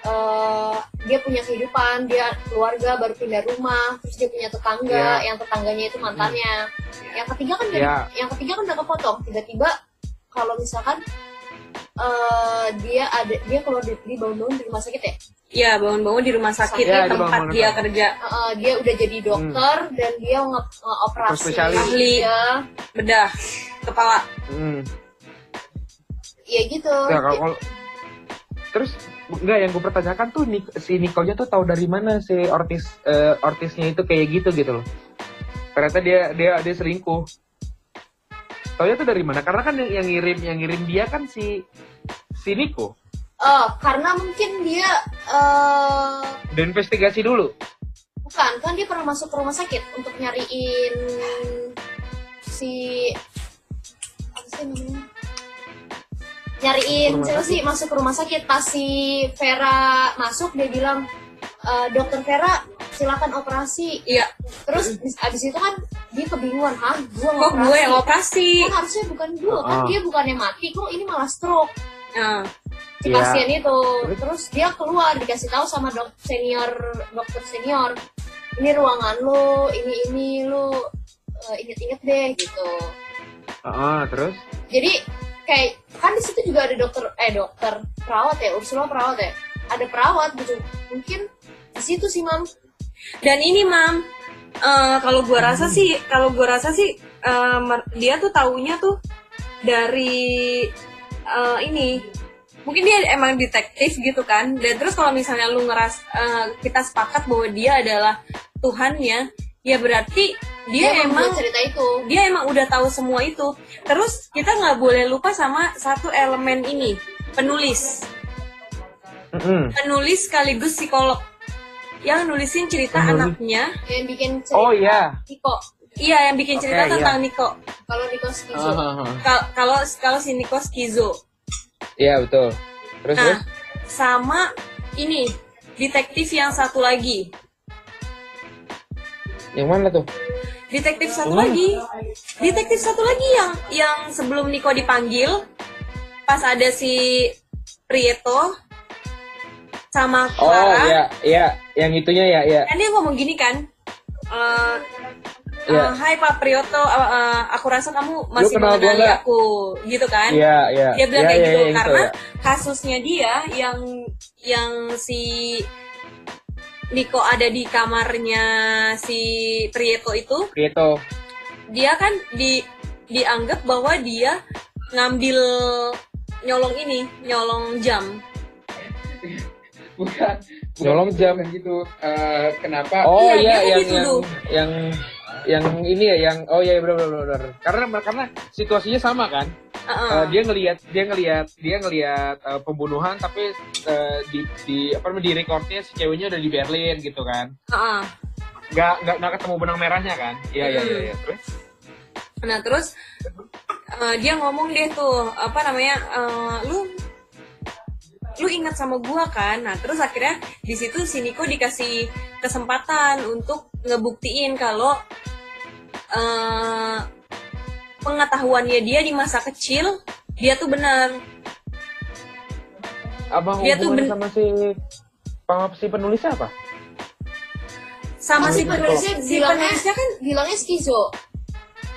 eh, dia punya kehidupan, dia keluarga baru pindah rumah, terus dia punya tetangga, Iya. yang tetangganya itu mantannya. Yang ketiga kan nggak Iya. yang ketiga kan udah kepotong. Tiba-tiba kalau misalkan eh, dia ada dia keluar di, di bangun-bangun di rumah sakit ya Iya, bangun-bangun di rumah sakit Iya, di di tempat dia kerja. Eh, dia udah jadi dokter dan dia nge operasi Dokter spesialis. Ahli. ya Bedah, kepala. Hmm. ya gitu Ya, kalau, kalau- terus enggak yang gue pertanyakan tuh Nik- si Nikolnya tuh tahu dari mana si ortis eh, ortisnya itu kayak gitu gitu loh. Ternyata dia dia dia selingkuh. Taunya tuh dari mana? Karena kan yang, yang ngirim yang ngirim dia kan si si Niko. Eh, karena mungkin dia eh Dan investigasi dulu. bukan kan dia pernah masuk ke rumah sakit untuk nyariin si apa sih namanya nyariin siapa sih? Masuk ke rumah sakit. Pas si Vera masuk dia bilang "E, dokter Vera silakan operasi. Iya, terus bis- abis itu kan dia kebingungan hah gua kok gue yang operasi? kan harusnya bukan gua kan Ah. dia bukannya mati kok ini malah stroke. Nah, si Iya. pasien itu. Terus? dia keluar dikasih tahu sama dok senior dokter senior ini ruangan lu ini ini lu eh, inget-inget deh gitu. Heeh, terus? Jadi kayak kan di situ juga ada dokter eh dokter perawat ya Ursula perawat ya ada perawat gitu mungkin di situ sih mam dan ini mam, eh, kalau gue rasa sih, kalau gue rasa sih mer- dia tuh taunya tuh dari eh, ini. Mungkin dia emang detektif gitu kan. Dan terus kalau misalnya lu ngeras eh, kita sepakat bahwa dia adalah Tuhannya, ya berarti dia, membuat emang cerita itu dia emang udah tahu semua itu. Terus kita nggak boleh lupa sama satu elemen ini, penulis. Mm-mm. Penulis sekaligus psikolog yang nulisin cerita Penulis. anaknya. yang bikin cerita Oh iya. Niko Iya, yang bikin cerita Oke, tentang Niko. kalau Niko Skizo Kal- Kalau kalau si Niko skizo. Iya betul. Terus Nah, terus. sama ini detektif yang satu lagi. Yang mana tuh? Detektif satu Oh. lagi. Detektif satu lagi yang yang sebelum Niko dipanggil pas ada si Prieto sama Oh Clara. iya iya yang itunya ya ya. Kan dia ngomong gini kan. eh, eh, Iya. Hai Pak Prioto, eh, eh, aku rasa kamu masih mengenali aku, gitu kan? Iya iya. dia bilang Iya, kayak iya, gitu itu, karena ya. kasusnya dia yang yang si Niko ada di kamarnya si Prieto itu Gitu. dia kan di dianggap bahwa dia ngambil nyolong ini nyolong jam bukan Nyolong bukan jam. gitu Eh, kenapa Oh Iya, iya, kan yang, yang dituduh. yang yang ini ya yang oh iya benar benar benar. Karena karena situasinya sama kan. Eh, dia ngelihat dia ngelihat dia ngelihat eh, pembunuhan tapi eh, di di apa namanya di recordnya si ceweknya udah di Berlin gitu kan. Heeh. Nggak nggak nggak ketemu benang merahnya kan. Iya iya iya iya. terus. Nah terus eh, dia ngomong deh tuh apa namanya eh, lu lu ingat sama gua kan? Nah terus akhirnya di situ si Niko dikasih kesempatan untuk ngebuktiin kalau eh, pengetahuannya dia di masa kecil dia tuh benar. Apa Dia tuh ben- sama si sama si penulisnya apa? Sama si Si penulisnya, si penulisnya kan bilangnya skizo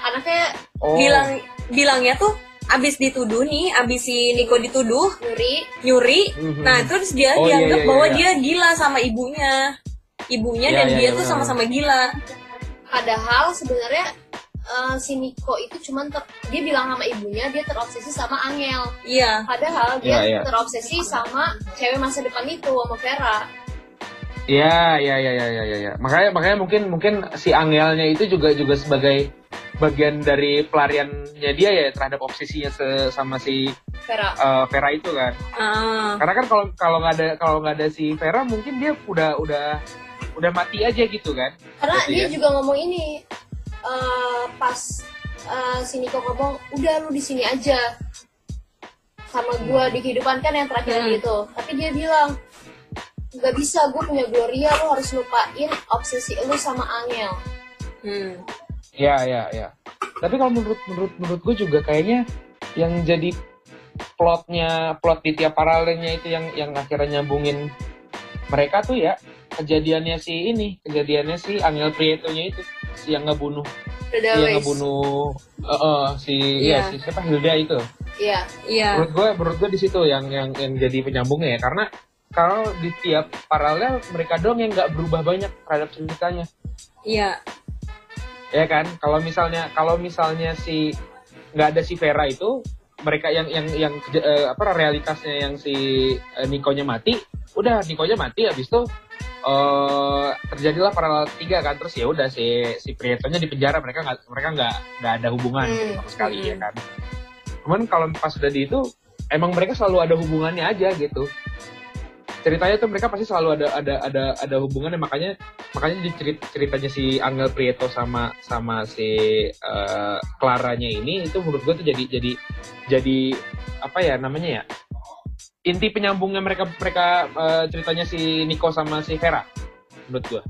anaknya Oh. bilang bilangnya tuh abis dituduh nih, abis si Niko dituduh nyuri nyuri. Mhm. Nah, terus dia Oh, iya, dianggap iya, iya, bahwa iya. dia gila sama ibunya. Ibunya Iya, dan iya, dia iya, tuh benar. sama-sama gila. padahal sebenarnya eh, si Niko itu cuman ter- dia bilang sama ibunya dia terobsesi sama Angel Iya. padahal dia Iya, iya. terobsesi sama cewek masa depan itu sama Vera Iya, iya, iya, iya, iya, iya. Makanya, makanya mungkin, mungkin si Angelnya itu juga juga sebagai bagian dari pelariannya dia ya terhadap obsesinya se- sama si Vera eh, Vera itu kan. Ah, Karena kan kalau kalau nggak ada kalau nggak ada si Vera mungkin dia udah udah udah mati aja gitu kan. karena Berarti dia ya. juga ngomong ini eh, pas eh, si Niko ngomong udah lu di sini aja sama gua di kehidupan kan yang terakhir Hmm. gitu tapi dia bilang nggak bisa gue punya Gloria lu harus lupain obsesi lu sama Angel hmm. Iya, iya, iya. Tapi kalau menurut menurut menurut gue juga kayaknya yang jadi plotnya plot di tiap paralelnya itu yang yang akhirnya nyambungin mereka tuh ya kejadiannya si ini kejadiannya si Angel Prieto-nya itu si yang ngebunuh Udah yang ngebunuh eh, eh, si Iya. ya si siapa Hilda itu Iya. Iya. menurut gue menurut gue di situ yang yang yang jadi penyambungnya ya karena kalau di tiap paralel mereka doang yang nggak berubah banyak terhadap ceritanya Iya. ya kan kalau misalnya kalau misalnya si nggak ada si Vera itu mereka yang yang yang eh, apa realitasnya yang si eh, Nikonya mati udah Nikonya mati habis itu eh terjadilah paralel tiga kan terus ya udah si si Prietonya di penjara mereka nggak mereka nggak nggak ada hubungan Hmm, sama sekali hmm. ya kan. Cuman kalau pas udah di itu emang mereka selalu ada hubungannya aja gitu. Ceritanya tuh mereka pasti selalu ada ada ada ada hubungannya makanya makanya di cerit- ceritanya si Angel Prieto sama sama si eh, Claranya ini itu menurut gue tuh jadi jadi jadi apa ya namanya ya inti penyambungnya mereka mereka eh, ceritanya si Nico sama si Vera menurut gue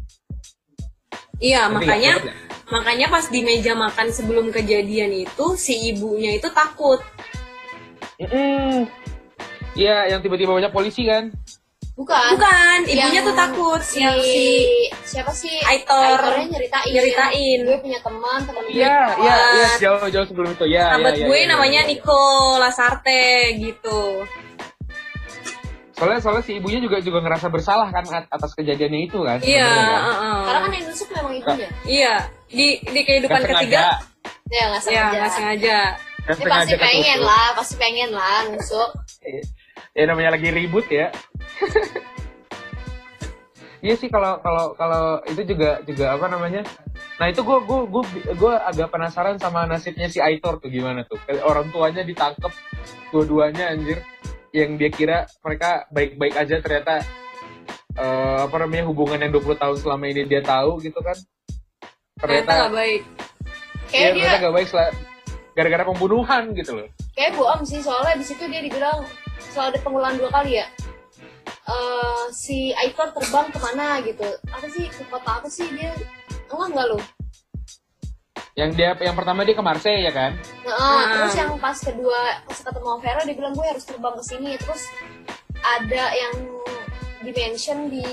Iya, Ngerti makanya nggak? makanya pas di meja makan sebelum kejadian itu si ibunya itu takut. Iya, yang tiba-tiba banyak polisi kan? Bukan. Bukan, ibunya Yang tuh takut Si, yang si siapa sih? Aitor Aitornya nyeritain. nyeritain. Gue punya teman, teman gue. Iya, iya, iya, jauh jauh sebelum itu. Ya, sahabat ya, ya, gue ya, ya, namanya ya. Nico Lasarte gitu. Soalnya soalnya si ibunya juga juga ngerasa bersalah kan at- atas kejadiannya itu kan. Iya, kan? uh-uh. Karena kan yang nusuk memang ibunya. iya di di kehidupan ketiga. Ya nggak ya sengaja. nggak sengaja. Dia pasti pengen ketusuk. lah, pasti pengen lah nusuk. [LAUGHS] Ya namanya lagi ribut ya. [LAUGHS] Iya sih kalau kalau kalau itu juga juga apa namanya? Nah itu gue gue gue gue agak penasaran sama nasibnya si Aitor tuh gimana tuh? Orang tuanya ditangkep dua-duanya anjir. Yang dia kira mereka baik-baik aja ternyata eh, apa namanya hubungan yang 20 tahun selama ini dia tahu gitu kan? Ternyata nggak baik. Iya Kayak dia, ternyata gak baik gara-gara pembunuhan gitu loh. kayak bohong sih soalnya di situ dia dibilang soal ada pengulangan dua kali ya. Eh si Aitor terbang ke mana gitu? Apa sih ke kota apa sih dia? Enggak enggak lo. Yang dia yang pertama dia ke Marseille ya kan? Nah, Ah. terus yang pas kedua pas ketemu sama Vera dia bilang gue harus terbang ke sini terus ada yang dimension di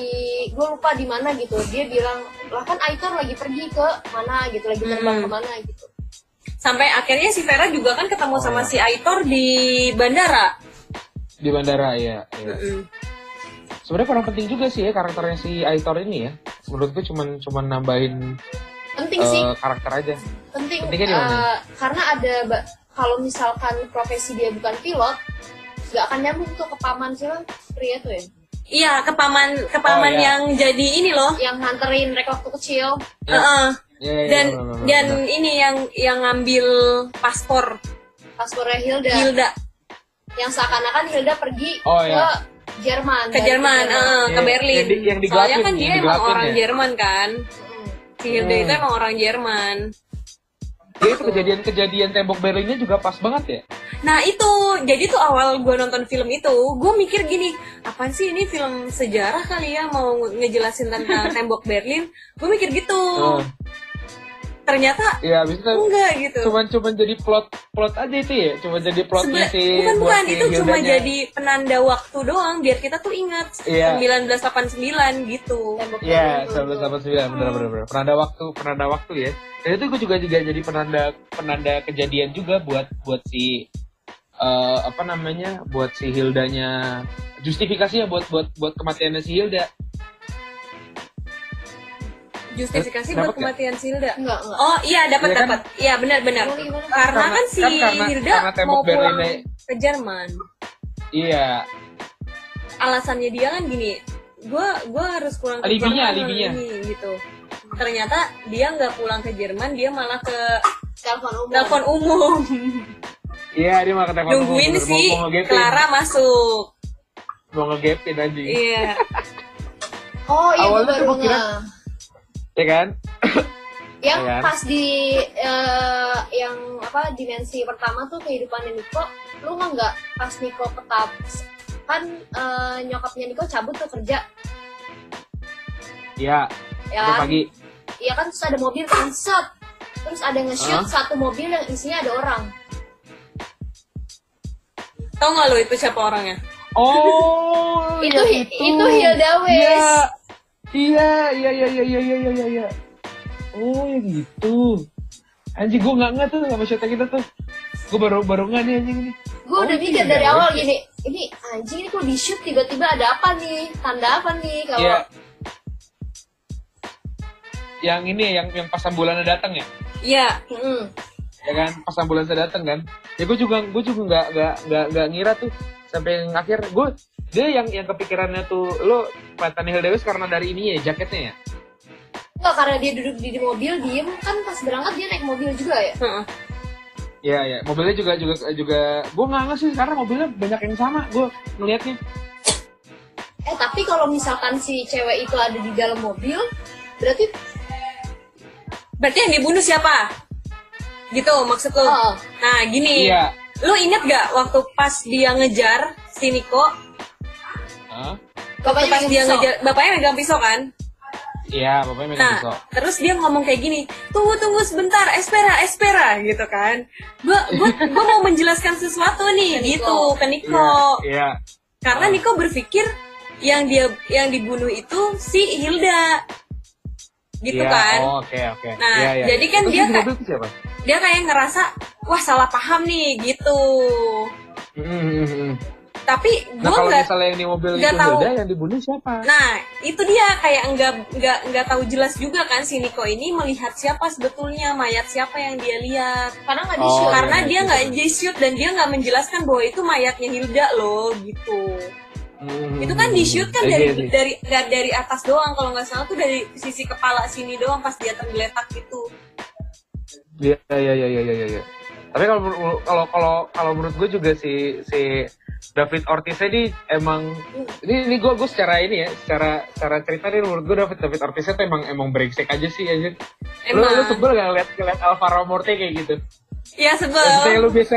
gue lupa di mana gitu dia bilang lah kan Aitor lagi pergi ke mana gitu lagi terbang Hmm. ke mana gitu Sampai akhirnya si Vera juga kan ketemu sama si Aitor di bandara. Di bandara ya. iya. Mm-mm. Sebenarnya kurang penting juga sih ya karakternya si Aitor ini ya. Menurutku cuman cuman nambahin penting sih eh, karakter aja. penting eh, karena ada kalau misalkan profesi dia bukan pilot nggak akan nyambung tuh ke paman siapa pria tuh ya Iya, ke paman ke paman Oh, iya. yang jadi ini loh. yang nganterin mereka waktu kecil Ya. Heeh. Iya, iya, Dan benar, benar, dan benar. ini yang yang ngambil paspor paspornya Hilda Hilda yang seakan-akan Hilda pergi Oh, ke iya. Jerman ke dari Jerman, eh, ke Iya, Berlin. yang di- yang Soalnya kan yang dia emang orang ya? Jerman kan. Si Hilda Hmm. itu emang orang Jerman. Dia itu kejadian-kejadian tembok Berlinnya juga pas banget ya. Nah itu, jadi tuh awal gue nonton film itu, gue mikir gini, apaan sih ini film sejarah kali ya mau ngejelasin tentang [LAUGHS] tembok Berlin? Gue mikir gitu. Oh. Ternyata Iya, habis itu enggak gitu. cuman cuman jadi plot plot aja itu ya. Cuma jadi plotnya Sebe- si bukan bukan si itu cuma jadi penanda waktu doang biar kita tuh ingat Iya. 1989 gitu. Iya, sama sembilan benar benar benar. Penanda waktu, penanda waktu ya. Dan itu gue juga juga jadi penanda penanda kejadian juga buat buat si eh, apa namanya? buat si Hildanya justifikasinya buat buat buat kematiannya si Hilda. Justifikasi Dapat buat kematian si Hilda. enggak enggak Oh iya dapat Iya kan? dapat. Iya benar benar. Karena, Karena- kan si kan karena- Hilda karena tembok mau pulang ke Jerman. Iya, Alasannya dia kan gini, gua gua harus pulang ke Alibinya, Jerman alibinya. ini gitu. Ternyata dia nggak pulang ke Jerman, dia malah ke telepon umum telepon umum. iya dia malah ketemu Nungguin mau, si mau ngegapin, Clara masuk. mau ngegapin aja, Iya. oh iya gue Awalnya tuh baru ya kan? yang Iya kan? pas di eh, yang apa dimensi pertama tuh kehidupannya Niko lu nggak nggak pas Niko ketap kan eh, nyokapnya Niko cabut tuh kerja Iya, ya udah kan pagi. Iya kan terus ada mobil kan set terus ada nge-shoot Hah? satu mobil yang isinya ada orang Tahu nggak lo itu siapa orangnya? Oh, itu yang hi- itu Hilda Wes Iya. Iya, iya, iya, iya, iya, iya, iya, iya. iya. Oh, ya gitu. Anjing, gue gak nggak tuh sama cerita kita tuh. Gue baru baru nggak nih anjing ini. Gue udah oh, mikir iya, dari ya, awal iya. gini, ini anjing ini kok di shoot tiba-tiba ada apa nih? Tanda apa nih kalau yeah. yang ini yang yang pas ambulannya datang ya? Iya. Yeah. Ya kan, pas ambulannya datang kan? Ya gue juga gue juga nggak nggak nggak ngira tuh sampai yang akhir gue dia yang yang kepikirannya tuh lo kelihatan Hilda Lewis karena dari ini ya jaketnya ya. Enggak, karena dia duduk di, di mobil diem kan pas berangkat dia naik mobil juga ya Heeh. Iya ya, mobilnya juga juga juga gue nggak ngerti sih karena mobilnya banyak yang sama gue ngelihatnya. eh tapi kalau misalkan si cewek itu ada di dalam mobil berarti Berarti yang dibunuh siapa? Gitu maksud lu? Oh. Nah gini, Iya. Lu inget gak waktu pas dia ngejar si Niko? Waktu bapaknya pas dia pisau. ngejar, bapaknya megang pisau kan? Iya, bapaknya megang Nah, pisau. terus dia ngomong kayak gini, tunggu tunggu sebentar, espera, espera, gitu kan? Gua, gua, [LAUGHS] gua mau menjelaskan sesuatu nih, Ke Niko. gitu ke Niko. Iya, iya. Karena Niko berpikir yang dia yang dibunuh itu si Hilda, gitu Iya, kan? Oh, oke oke. Nah, Iya, iya. jadi kan Terus dia di kayak- siapa? Dia kayak ngerasa, wah salah paham nih, gitu. Hmm, hmm, hmm. Tapi Nah gua kalau nggak misalnya yang di mobil nggak itu tahu. Hilda yang dibunuh siapa? Nah, itu dia kayak nggak nggak nggak tahu jelas juga kan si Niko ini melihat siapa sebetulnya mayat siapa yang dia lihat. karena nggak di Oh, shoot Karena iya, dia iya, nggak iya. di shoot dan dia nggak menjelaskan bahwa itu mayatnya Hilda loh gitu. Hmm, Itu kan di shoot kan iya, dari iya, iya. dari dari dari atas doang kalau nggak salah tuh dari sisi kepala sini doang pas dia tergeletak gitu. Iya iya iya iya iya. iya. Tapi kalau kalau kalau kalau menurut gue juga si si David Ortiz ini emang ini ini gue gue secara ini ya secara secara cerita nih menurut gue David David Ortiz itu emang emang brengsek aja sih aja. Lu lu sebel gak ngeliat ngeliat Alvaro Morte kayak gitu? Ya Maksudnya sebel. lu biasa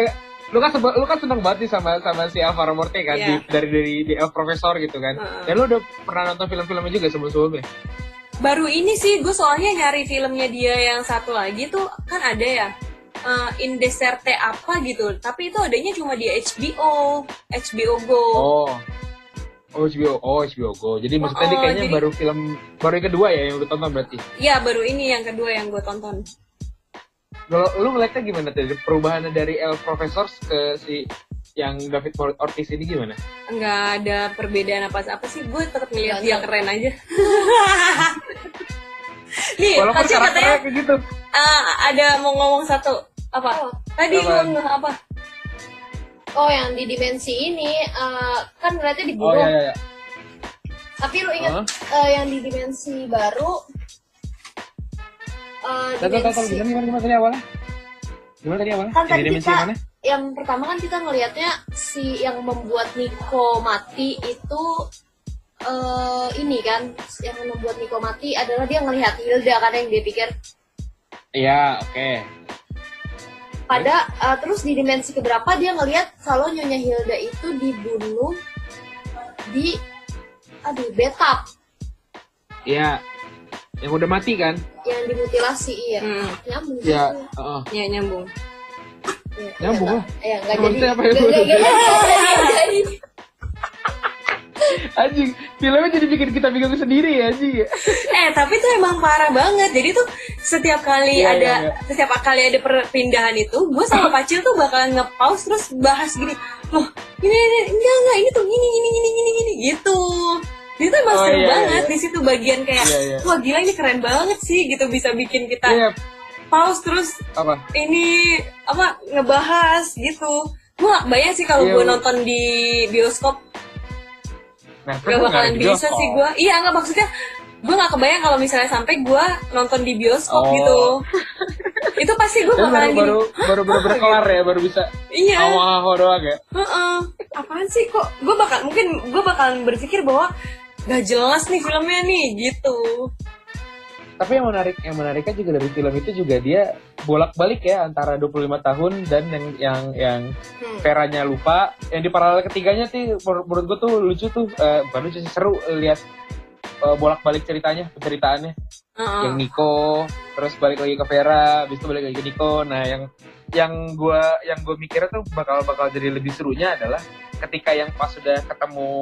lu kan sebel, lu kan seneng banget nih sama sama si Alvaro Morte kan Iya. di- dari dari di El Profesor gitu kan. Heeh. Dan lu udah pernah nonton film-filmnya juga sebelum-sebelumnya? Baru ini sih gue soalnya nyari filmnya dia yang satu lagi tuh kan ada ya. eh, In Deserte apa gitu tapi itu adanya cuma di HBO HBO Go Oh. Oh HBO, oh HBO Go. Jadi maksudnya Oh, ini kayaknya jadi- baru film baru yang kedua ya yang lu tonton berarti. Iya baru ini yang kedua yang gue tonton. Kalau lu ngeliatnya gimana tuh perubahannya dari El Professor ke si yang David Ortiz ini gimana? Nggak ada perbedaan apa apa sih gue tetap ngeliat Nggak dia keren aja. [LAUGHS] Nih Walaupun pasti katanya kayak gitu. eh, ada mau ngomong satu apa? Oh. Tadi Apa? lu nggak apa? oh yang di dimensi ini eh, kan ngeliatnya Oh dibunuh iya iya. iya. tapi lu ingat Hah? eh, yang di dimensi baru eh, Tahu tahu dimensi gimana gimana tadi awalnya? Gimana tadi awalnya? kan tadi di dimensi kita mana? yang pertama kan kita ngelihatnya si yang membuat Nico mati itu eh ini kan yang membuat Nico mati adalah dia ngelihat Hilda kan yang dia pikir Iya, oke. pada eh, terus di dimensi keberapa dia ngelihat kalau nyonya Hilda itu dibunuh di aduh betap Iya. Yang udah mati kan? yang dimutilasi iya Hmm, nyambung Iya, gitu. heeh. ya nyambung. Iya, Nyambung iya, lah. Iya, nggak Maksudnya jadi. apa ya? Nggak- nggak- nggak [LAUGHS] jadi. Anjing, filmnya jadi bikin kita bingung sendiri ya, anjing. Eh tapi tuh emang parah banget. Jadi tuh setiap kali Iya, ada iya, iya. setiap kali ada perpindahan itu, gue sama [LAUGHS] Pacil tuh bakalan nge-pause terus bahas gini. Loh, ini, ini enggak enggak ini tuh gini gini gini gini gini gitu. Itu tuh emang Oh, seru iya, iya, banget iya. di situ bagian kayak Iya, iya. wah gila ini keren banget sih gitu bisa bikin kita Iya, pause terus apa? ini apa ngebahas gitu. Gue gak bayang sih kalau Iya, gue Bu. nonton di bioskop Nah, Gak terus bakalan nggak bisa bioskop. sih gue Iya nggak maksudnya Gue gak kebayang kalau misalnya sampai gue nonton di bioskop Oh. gitu Itu pasti gue [LAUGHS] bakalan baru, gini baru baru baru baru kelar ya, baru bisa Iya awal doang ya. Heeh. Apaan sih kok Gue bakal Mungkin gue bakalan berpikir bahwa Gak jelas nih filmnya nih gitu Tapi yang menarik yang menariknya juga dari film itu juga dia bolak-balik ya antara 25 tahun dan yang yang yang Hmm. Veranya lupa. Yang di paralel ketiganya sih menur- menurut gue tuh lucu tuh eh, bukan lucu sih seru lihat eh, bolak-balik ceritanya, penceritaannya. Heeh. Yang Nico, terus balik lagi ke Vera, habis itu balik lagi ke Nico. Nah, yang yang gua yang gue mikirnya tuh bakal bakal jadi lebih serunya adalah ketika yang pas sudah ketemu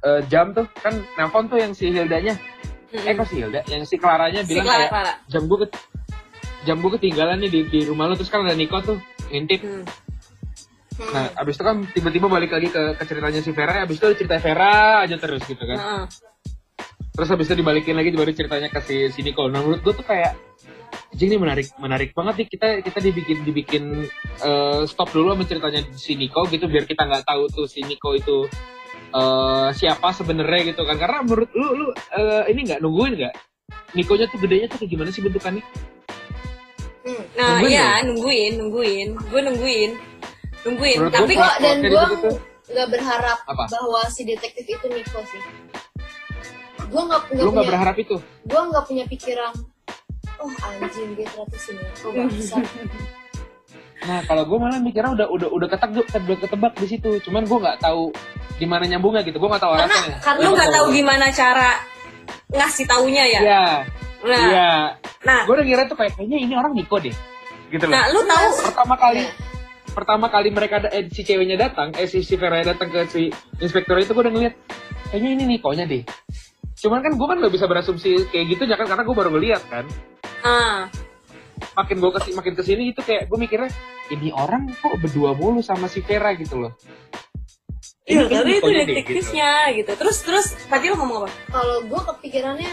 eh, jam tuh kan nelfon tuh yang si Hildanya eh kok si Hilda yang si Claranya Si bilang Clara, kayak Clara. jam gue jam gue ketinggalan nih di, di rumah lu terus kan ada Nico tuh ngintip Hmm. Hmm. Nah, abis itu kan tiba-tiba balik lagi ke, ke ceritanya si Vera, abis itu cerita Vera aja terus gitu kan. Heeh. Terus habis itu dibalikin lagi baru ceritanya ke si, si Nicole. Nah, menurut gue tuh kayak anjing ini menarik menarik banget nih kita kita dibikin dibikin eh, stop dulu sama ceritanya si Nico gitu biar kita nggak tahu tuh si Nico itu eh, siapa sebenarnya gitu kan karena menurut lu lu eh, ini nggak nungguin nggak Nikonya tuh gedenya tuh kayak gimana sih bentukannya Hmm. Nah, Nungguin iya, dong? nungguin, nungguin. Gue nungguin. Nungguin. Menurut Tapi kalau dan gue nggak berharap Apa? bahwa si detektif itu Nico sih. Gue nggak nggak lu nggak punya, berharap itu gue nggak punya pikiran. Oh anjing dia ternyata si Nico bangsa. Nah kalau gue malah mikirnya udah udah udah ketebak udah ketebak di situ. Cuman gue nggak tahu di mana nyambungnya gitu. Gue nggak tahu Karena- alasannya. karena lu nggak tahu gimana cara ngasih taunya ya. Iya, Nah, iya. nah, Gue udah kira tuh kayak kayaknya ini orang Niko deh, gitu loh. nah, lu tahu. Pertama kali pertama kali mereka eh, si ceweknya datang eh si, si Vera datang ke si inspektor itu gue udah ngeliat kayaknya ini Nikonya deh. Cuman kan gue kan nggak bisa berasumsi kayak gitu ya kan? Karena gue baru ngeliat kan? Ah, makin gue ke sini makin ke sini itu kayak gue mikirnya ini orang kok berdua mulu sama si Vera gitu loh iya, kan tapi itu deh, detektifnya gitu. Terus, terus, Fatil ngomong apa? Kalau gue kepikirannya,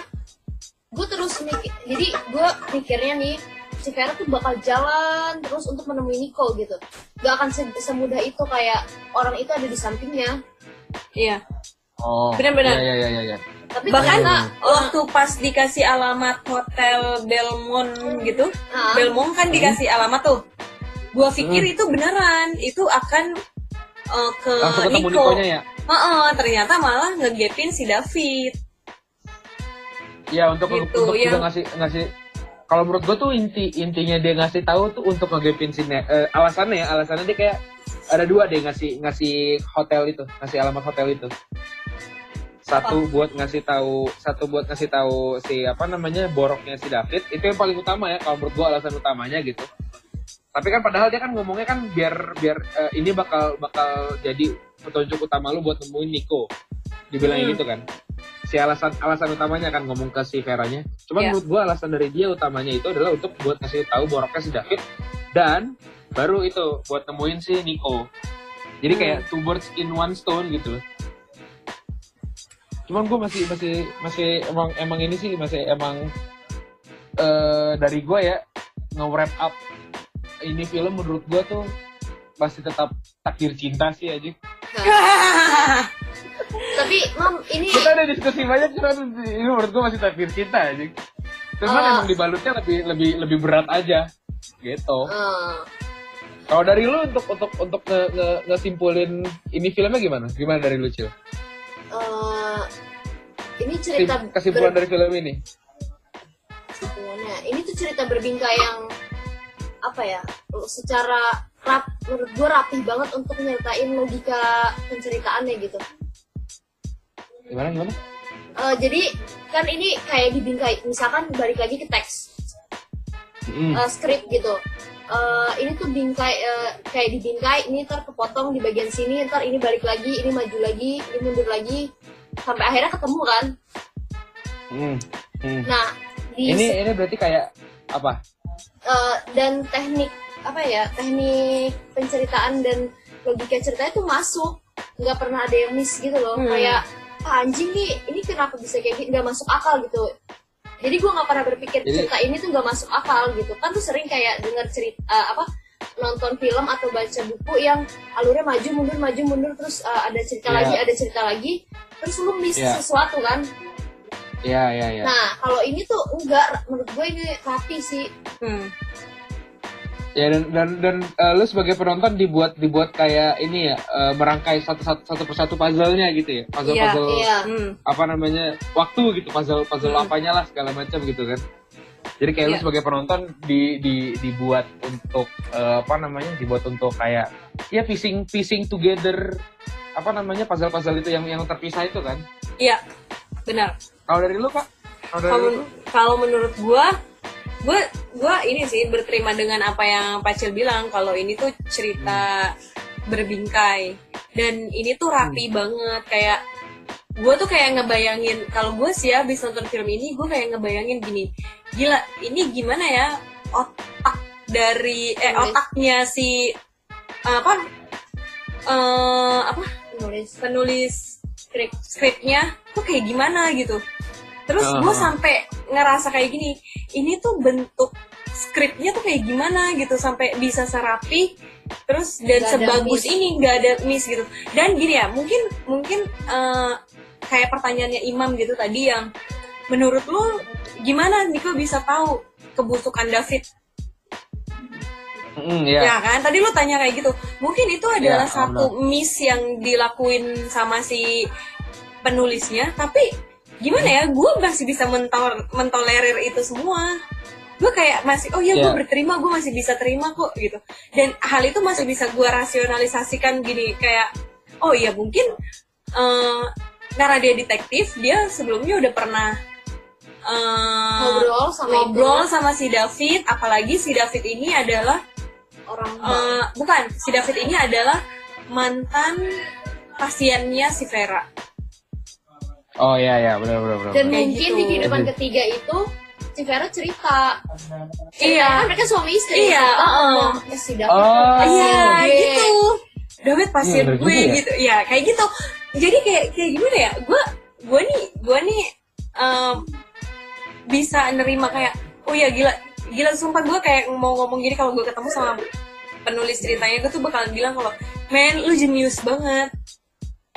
gue terus mikir. Jadi gue mikirnya nih si Vera tuh bakal jalan terus untuk menemui Nico gitu. Gak akan se- semudah itu kayak orang itu ada di sampingnya. Iya. oh Benar-benar. ya ya ya ya Tapi Bahkan ternyata, waktu pas dikasih alamat hotel Belmont gitu, ah, Belmont kan dikasih alamat tuh. Gua pikir Hmm. itu beneran, itu akan uh, ke. Nikonya ya Heeh, ternyata malah ngegepin si David. ya untuk Gitu, untuk ya. juga ngasih ngasih kalau menurut gue tuh inti intinya dia ngasih tahu tuh untuk ngegepin si eh, alasannya ya alasannya dia kayak ada dua deh ngasih ngasih hotel itu ngasih alamat hotel itu satu buat ngasih tahu satu buat ngasih tahu si apa namanya boroknya si David itu yang paling utama ya kalau menurut gua alasan utamanya gitu. Tapi kan padahal dia kan ngomongnya kan biar biar eh, ini bakal bakal jadi petunjuk utama lu buat nemuin Nico. Dibilangin Hmm. gitu kan. Si alasan alasan utamanya kan ngomong ke si Veranya. Cuman Iya. menurut gua alasan dari dia utamanya itu adalah untuk buat ngasih tahu boroknya si David. Dan baru itu buat nemuin si Nico. Jadi Hmm. kayak two birds in one stone gitu loh cuman gue masih masih masih emang emang ini sih masih emang eh dari gue ya nge-wrap up ini film menurut gue tuh pasti tetap takdir cinta sih aja [LAUGHS] tapi mam ini kita ada diskusi banyak cuman ini menurut gue masih takdir cinta aja cuman Oh. emang dibalutnya lebih lebih lebih berat aja gitu. Eh, kalau dari lu untuk untuk untuk nge, nge, ngesimpulin ini filmnya gimana? Gimana dari lu cil eh, ini cerita kesimpulan ber- dari film ini? Kesimpulannya ini tuh cerita berbingkai yang apa ya secara rap menurut gue rapih banget untuk nyertain logika penceritaannya gitu. Gimana gimana? Eh, jadi kan ini kayak dibingkai misalkan balik lagi ke teks. Mm. eh, skrip gitu Eh, ini tuh bingkai eh, kayak dibingkai ini ntar kepotong di bagian sini ntar ini balik lagi ini maju lagi ini mundur lagi sampai akhirnya ketemu kan Mm. Mm. nah di ini ini berarti kayak apa eh, dan teknik apa ya teknik penceritaan dan logika ceritanya tuh masuk nggak pernah ada yang miss gitu loh Hmm. kayak "Ah, anjing nih ini kenapa bisa kayak gini nggak masuk akal gitu jadi gue nggak pernah berpikir Jadi- cerita ini tuh nggak masuk akal gitu kan tuh sering kayak dengar cerita eh, apa nonton film atau baca buku yang alurnya maju mundur maju mundur terus eh, ada cerita Iya. lagi ada cerita lagi terus lu miss Iya. sesuatu kan ya ya ya nah kalau ini tuh enggak menurut gue ini rapi sih Hmm. Ya dan dan, dan eh, lu sebagai penonton dibuat dibuat kayak ini ya eh, merangkai satu satu satu persatu puzzle-nya gitu ya puzzle Iya, puzzle iya Hmm. apa namanya waktu gitu puzzle puzzle Hmm. apanya lah segala macam gitu kan jadi kayak lu Iya. sebagai penonton di, di dibuat untuk eh, apa namanya dibuat untuk kayak ya piecing piecing together apa namanya puzzle puzzle itu yang yang terpisah itu kan Iya, benar. kalau dari lu kak kalau dari Kalau lu kalau menurut gua, gua gua ini sih berterima dengan apa yang Pacil bilang. Kalau ini tuh cerita berbingkai. Dan ini tuh rapi banget. Kayak gue tuh kayak ngebayangin kalau gue sih habis nonton film ini gue kayak ngebayangin gini. Gila ini gimana ya otak dari eh Hmm. otaknya si apa eh, apa? Nulis. penulis skrip skripnya tuh kayak gimana gitu terus Uh-huh. gue sampai ngerasa kayak gini ini tuh bentuk skripnya tuh kayak gimana gitu sampai bisa serapi terus dan ada sebagus miss. ini nggak ada miss gitu dan gini ya mungkin mungkin eh, kayak pertanyaannya Imam gitu tadi yang menurut lu gimana Niko bisa tahu kebusukan David Mm, ya. Ya kan, tadi lu tanya kayak gitu. Mungkin itu adalah Ya, satu miss yang dilakuin sama si penulisnya, tapi gimana ya, gue masih bisa mentol mentolerir itu semua. Gue kayak masih, oh iya gue Ya. berterima, gue masih bisa terima kok gitu. Dan hal itu masih bisa gue rasionalisasikan gini, kayak, oh iya mungkin eh, karena dia detektif, dia sebelumnya udah pernah eh, Ngobrol sama ngobrol ibunya. sama si David, apalagi si David ini adalah orang Eh, bukan si David ini adalah mantan pasiennya si Vera Oh iya ya, benar benar benar. dan kayak mungkin gitu. di kehidupan ketiga itu si Vera cerita Iya. kan mereka suami istri Iya, uh-uh. "Oh, eh, si David Oh. iya gue." gitu David Iya, bener gue ya. gitu ya kayak gitu jadi kayak kayak gimana ya gue gue nih gue nih em, bisa nerima kayak oh ya gila gila sumpah gue kayak mau ngomong gini kalau gue ketemu sama penulis ceritanya gue tuh bakalan bilang kalau men lu jenius banget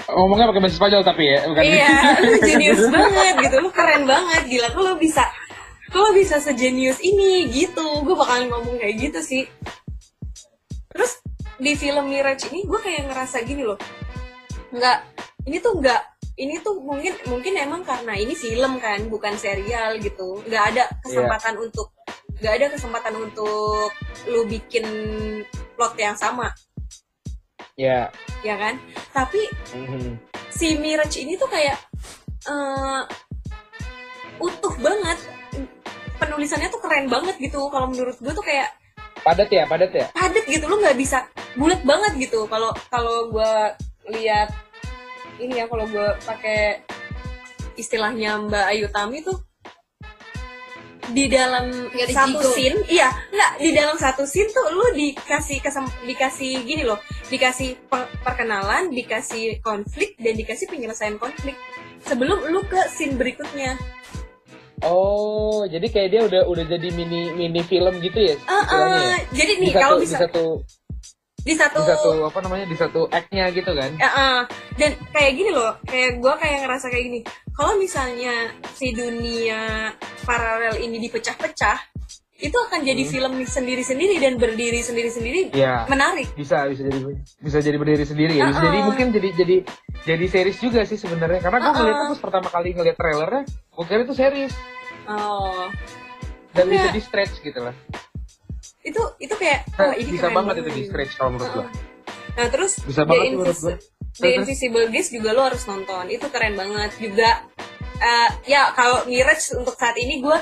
Ngomongnya pakai bahasa Spanyol tapi ya, bukan Iya, [LAUGHS] lu jenius banget gitu, lu keren banget, gila. Kok lu bisa, kok lu bisa sejenius ini gitu, gue bakalan ngomong kayak gitu sih. Terus di film Mirage ini gue kayak ngerasa gini loh, nggak, ini tuh nggak, ini tuh mungkin mungkin emang karena ini film kan, bukan serial gitu, nggak ada kesempatan untuk, nggak ada kesempatan untuk lu bikin plot yang sama, Ya. ya kan? Tapi Mhm. si Mirage ini tuh kayak eh, utuh banget penulisannya tuh keren banget gitu kalau menurut gue tuh kayak Padat ya, padat ya. padat gitu lo nggak bisa bulat banget gitu kalau kalau gue lihat ini ya kalau gue pakai istilahnya Mbak Ayu Tami tuh di dalam Nggak satu dijigo. scene iya nggak di dalam satu scene tuh lu dikasih kesem, dikasih gini loh dikasih per- perkenalan dikasih konflik dan dikasih penyelesaian konflik sebelum lu ke scene berikutnya Oh, jadi kayak dia udah udah jadi mini mini film gitu ya? Ah, ya? jadi Di nih satu, kalau di bisa satu di satu, di satu apa namanya di satu act-nya gitu kan? Ya, ah. dan kayak gini loh kayak gue kayak ngerasa kayak gini kalau misalnya si dunia paralel ini dipecah-pecah itu akan jadi Hmm. film sendiri-sendiri dan berdiri sendiri-sendiri Iya. menarik Bisa bisa jadi bisa jadi berdiri sendiri ya. Bisa Uh-uh. jadi mungkin jadi jadi jadi series juga sih sebenarnya. Karena gue Uh-uh. ngeliatnya pas pertama kali ngeliat trailernya, gue kira itu series oh dan bisa di stretch gitu lah. Itu itu kayak Nah, oh, ini bisa keren banget itu di stretch kalau menurut gue. nah terus Bisa The banget tuh menurut Invis- gue. The Invisible Guest juga lo harus nonton itu keren banget juga eh, ya kalau Mirage untuk saat ini gue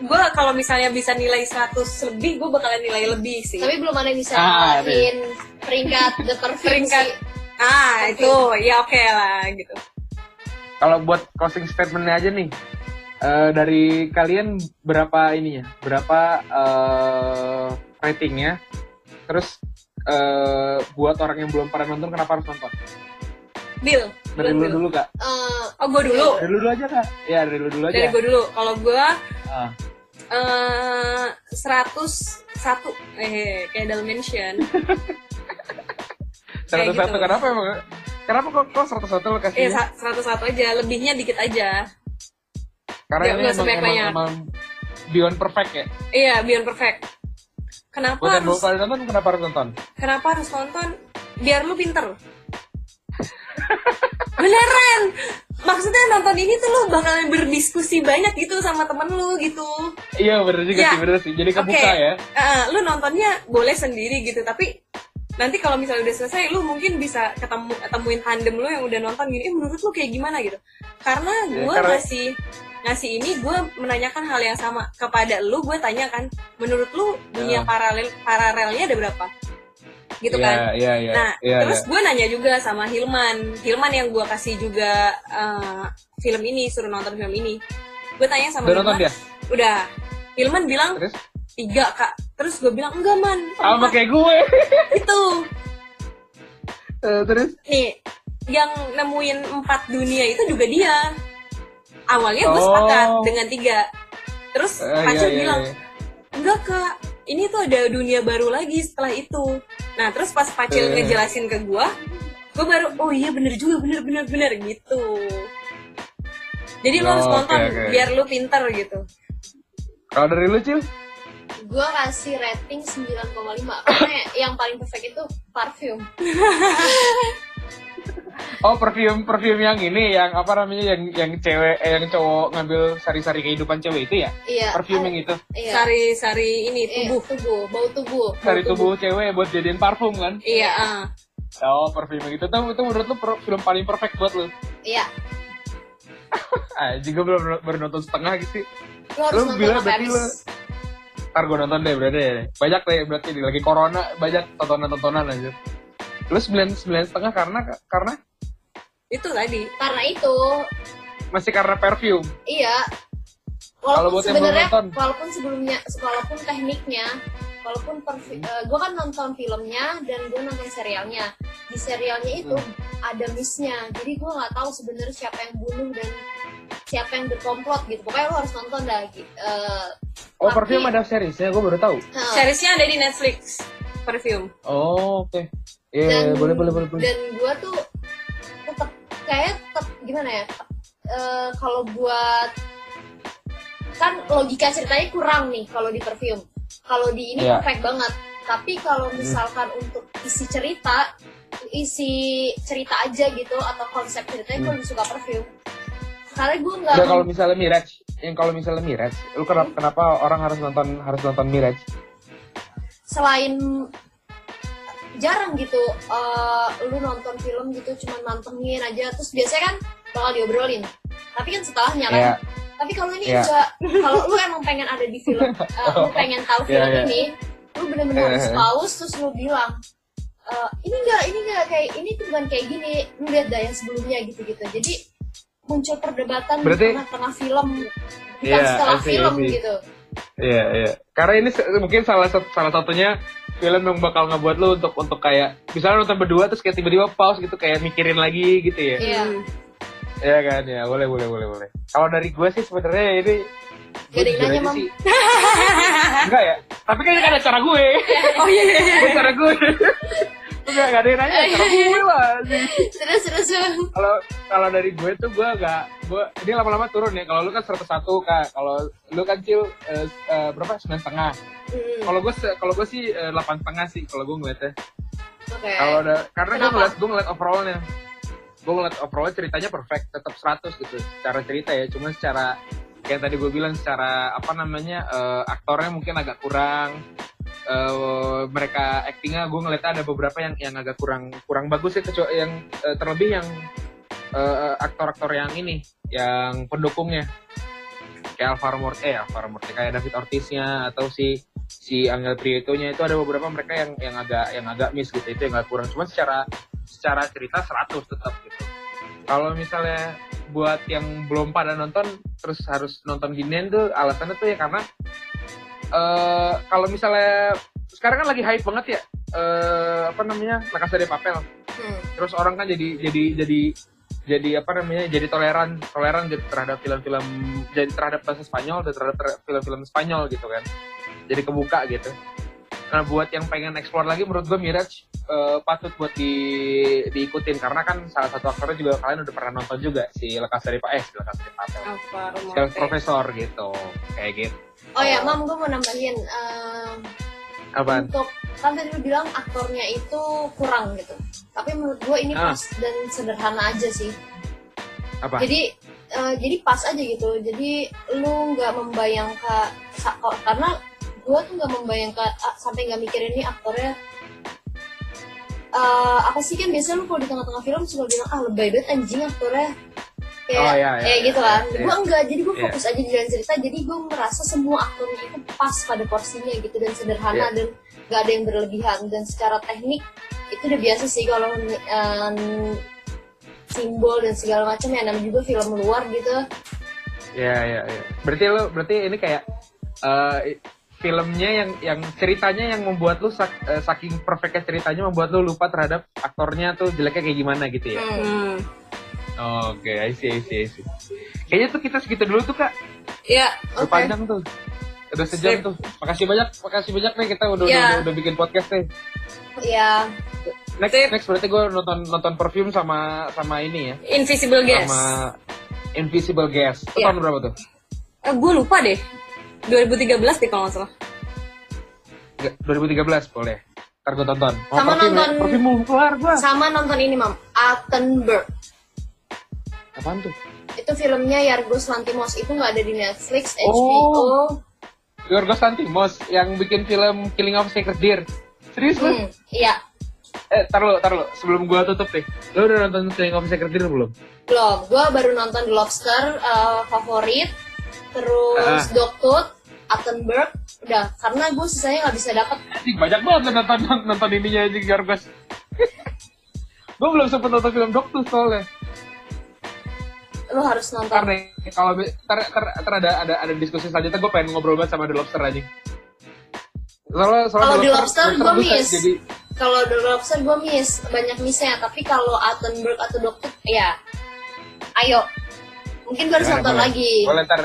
gue kalau misalnya bisa nilai 100 lebih gue bakalan nilai lebih sih tapi belum ada yang bisa Ah, ngalahin peringkat the perfect Peringkat. sih. ah Oke. itu ya oke lah gitu Kalau buat closing statementnya aja nih, eh, dari kalian berapa ininya, berapa eh, ratingnya? Terus eh, buat orang yang belum pernah nonton, kenapa harus nonton? Bill Dari Bill, dulu kak. Eh, oh gue dulu Dari dulu aja kak. Ya dari dulu dulu aja. dari gue dulu kalau gue Ah. eh 101 eh kayak [LAUGHS] Seratus kayak satu gitu. kenapa emang? Kenapa kok kok seratus satu lo eh kasihnya? sa- 101 aja lebihnya dikit aja Karena nggak- ini emang, emang, emang beyond perfect ya. iya Beyond Perfect kenapa Buat harus pada nonton, kenapa harus nonton? kenapa harus nonton biar lu pinter beneran maksudnya nonton ini tuh lu bakalan berdiskusi banyak gitu sama temen lu gitu Iya bener juga Ya. sih, bener sih. Jadi kebuka Oke. ya. Eh, lu nontonnya boleh sendiri gitu tapi nanti kalau misalnya udah selesai lu mungkin bisa ketemu temuin tandem lu yang udah nonton gini eh, menurut lu kayak gimana gitu karena Ya, gue karena- ngasih ngasih ini gue menanyakan hal yang sama kepada lu gue tanyakan menurut lu dunia Ya. paralel paralelnya ada berapa gitu Iya, kan Iya, iya. Nah, iya, terus iya. gue nanya juga sama Hilman. Hilman yang gue kasih juga eh, film ini, suruh nonton film ini. Gue tanya sama Udah nonton Hilman. dia? Udah. Hilman bilang Terus? tiga kak. Terus gue bilang enggak man. Sama kayak gue. [LAUGHS] Itu. Eh, terus nih yang nemuin empat dunia itu juga dia awalnya gue Oh. sepakat dengan tiga terus Pacul iya, iya, bilang iya. enggak kak ini tuh ada dunia baru lagi setelah itu nah terus pas Pacil Eh. ngejelasin ke gue gue baru oh iya bener juga bener bener bener gitu jadi lo Oh, harus oke, nonton oke. biar lu pinter gitu kalau dari lu cil gue kasih rating 9,5 [COUGHS] karena yang paling perfect itu parfum [LAUGHS] oh perfume perfume yang ini yang apa namanya yang yang cewek eh, yang cowok ngambil sari-sari kehidupan cewek itu ya? Iya perfume yang itu? Iya. Sari sari ini Eh, tubuh. tubuh bau tubuh bau dari tubuh. cewek buat jadiin parfum kan? Iya ah. oh perfume yang itu tuh itu menurut lu film paling perfect buat lu? Iya. [LAUGHS] Ah juga belum baru nonton setengah gitu Lu nonton bilang berarti habis. Ntar gue nonton deh berarti ya. banyak deh berarti lagi corona banyak tontonan-tontonan aja. Lu sembilan sembilan setengah karena karena itu tadi. Karena itu. Masih karena perfume? Iya. Kalau walaupun sebenarnya walaupun sebelumnya walaupun tekniknya walaupun gue kan nonton filmnya dan gue nonton serialnya. Di serialnya itu Hmm. ada missnya. Jadi gue nggak tahu sebenarnya siapa yang bunuh dan siapa yang berkomplot gitu. Pokoknya lo harus nonton dah. Eh, oh Tapi- perfume ada seriesnya gue baru tahu. Nah, seriesnya ada di Netflix perfume. Oh oke. Iya, dan boleh boleh boleh boleh. dan gue tuh kayak tetap gimana ya Eh, kalau buat kan logika ceritanya kurang nih kalau di perfume. Kalau di ini Iya. perfect banget. Tapi kalau misalkan untuk isi cerita isi cerita aja gitu atau konsep ceritanya gue lebih suka perfume. Karena gue nggak kalau misalnya Miraj, yang kalau misalnya Miraj, lu kenapa, kenapa orang harus nonton harus nonton Miraj? selain jarang gitu eh, lu nonton film gitu cuma mantengin aja terus biasanya kan bakal diobrolin tapi kan setelahnya kan Iya. tapi kalau ini Iya. enggak kalau lu emang pengen ada di film [LAUGHS] eh, lu pengen tahu Iya, film iya. ini lu bener-bener harus Eh. pause terus lu bilang "Eh, ini enggak ini enggak kayak ini tuh bukan kayak gini lu lihat dah yang sebelumnya gitu-gitu jadi muncul perdebatan Berarti- di tengah-tengah film bukan Iya, setelah see, film see. gitu Iya iya. Karena ini mungkin salah satu salah satunya film yang bakal ngebuat lu untuk untuk kayak misalnya nonton berdua terus kayak tiba-tiba pause gitu kayak mikirin lagi gitu ya. Iya. Iya kan ya boleh boleh boleh boleh. Kalau dari gue sih sebenarnya ini nanya, aja Mam. sih. Enggak ya? Tapi kayaknya kan ada cara gue. oh iya iya, iya. Ini cara gue. Enggak, enggak ada yang nanya, cara gue lah. sih. terus terus Kalau kalau dari gue tuh gue gak gue ini lama-lama turun ya. Kalau lu kan 101 kak. Kalau lu kan cil eh, eh, berapa? Sembilan setengah. Hmm, Kalau gue kalau gue sih delapan setengah sih. Kalau gue ngeliatnya. oke Kalau ada karena gue ngeliat gue ngeliat overallnya. Gue ngeliat overallnya ceritanya perfect, tetap 100 gitu. Secara cerita ya. Cuma secara kayak tadi gue bilang secara apa namanya eh, aktornya mungkin agak kurang. Eh, mereka actingnya gue ngeliatnya ada beberapa yang yang agak kurang kurang bagus ya kecuali yang eh, terlebih yang eh, aktor-aktor yang ini yang pendukungnya. Kayak Alvaro Morte eh Alvaro Morte kayak David Ortiznya atau si si Angel Prieto-nya itu ada beberapa mereka yang yang agak yang agak miss gitu itu yang agak kurang. Cuma secara secara cerita 100 tetap gitu. Kalau misalnya buat yang belum pada nonton terus harus nonton ginian tuh alasannya tuh ya karena eh kalau misalnya sekarang kan lagi hype banget ya eh apa namanya La Casa de Papel. Hmm. terus orang kan jadi jadi jadi jadi apa namanya jadi toleran toleran terhadap film-film jadi terhadap bahasa Spanyol dan terhadap ter- film-film Spanyol gitu kan. Jadi kebuka gitu. Nah buat yang pengen explore lagi menurut gue Miraj eh, patut buat di diikutin. Karena kan salah satu aktornya juga kalian udah pernah nonton juga si Lekas dari Pak eh si Lekas dari Morte. profesor gitu kayak gitu Oh ya, Mam, gue mau nambahin em, apaan untuk kan tadi lu bilang aktornya itu kurang gitu. Tapi menurut gue ini Ah. pas dan sederhana aja sih. apa Jadi eh, jadi pas aja gitu. Jadi lu nggak membayangkan karena gue tuh nggak membayangkan sampai nggak mikirin ini aktornya eh, apa sih kan biasanya lu kalau di tengah-tengah film suka bilang ah lebay banget anjing aktornya kayak Oh, iya, iya, kayak iya, gitu kan iya, gue enggak jadi gue Iya. fokus aja di jalan cerita jadi gue merasa semua aktornya itu pas pada porsinya gitu dan sederhana Iya. dan nggak ada yang berlebihan dan secara teknik itu udah biasa sih kalau em, simbol dan segala macam ya namanya juga film luar gitu Ya ya ya. Berarti lo berarti ini kayak eh filmnya yang yang ceritanya yang membuat lu sak- eh, saking perfectnya ceritanya membuat lu lupa terhadap aktornya tuh jeleknya kayak gimana gitu ya. Hmm. Oke, I see, I see, I see. Kayaknya tuh kita segitu dulu tuh kak. Ya, Udah oke. panjang tuh. Udah sejam Sip. tuh. Makasih banyak, makasih banyak nih kita udah Ya. udah, udah bikin podcast nih. Ya, Next, Sip. next berarti gue nonton nonton perfume sama sama ini ya, Invisible Guest. sama Invisible Guest. Itu Iya. tahun berapa tuh? Eh, gue lupa deh. 2013 deh kalau nggak salah. Nggak, 2013 boleh. Ntar gue tonton. Oh, Sama perfume, nonton- Perfume keluar gua. sama nonton ini mam, Attenberg. Apaan tuh? Itu filmnya Yargos Lantimos itu nggak ada di Netflix, Oh. HBO. Yorgos Lanthimos yang bikin film Killing of Sacred Deer. Serius lu? Hmm, iya, Eh, tar lu, tar lu. Sebelum gua tutup deh. Lu udah nonton Killing of Sacred Deer belum? belum. Gue baru nonton The Lobster eh, favorit, terus Ah. Dogtooth, Attenberg, udah. Karena gue sisanya nggak bisa dapat. Banyak banget lu nonton nonton ininya anjing Yorgos. [LAUGHS] gua belum sempet nonton film Doctor soalnya. Lo harus nonton. Karena kalau be- tar, tar, tar ada, ada ada diskusi selanjutnya gue pengen ngobrol banget sama The Lobster aja. Soalnya, soalnya Kalau The Lobster gua bisa miss. Jadi Kalau The Lobster gue miss banyak missnya, tapi kalau Attenberg atau Dogtooth, ya, ayo. Mungkin gue harus Boleh, nonton boleh. lagi. Boleh ntar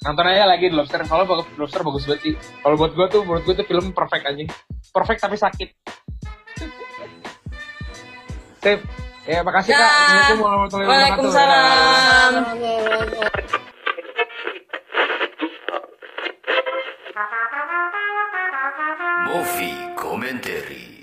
nonton aja lagi The Lobster. Soalnya bagus, The Lobster bagus banget sih. Kalau buat gue tuh, menurut gue tuh film perfect aja. Perfect tapi sakit. [LAUGHS] Sip. Ya, makasih Kak. Assalamualaikum warahmatullahi wabarakatuh. Waalaikumsalam. Movie Commentary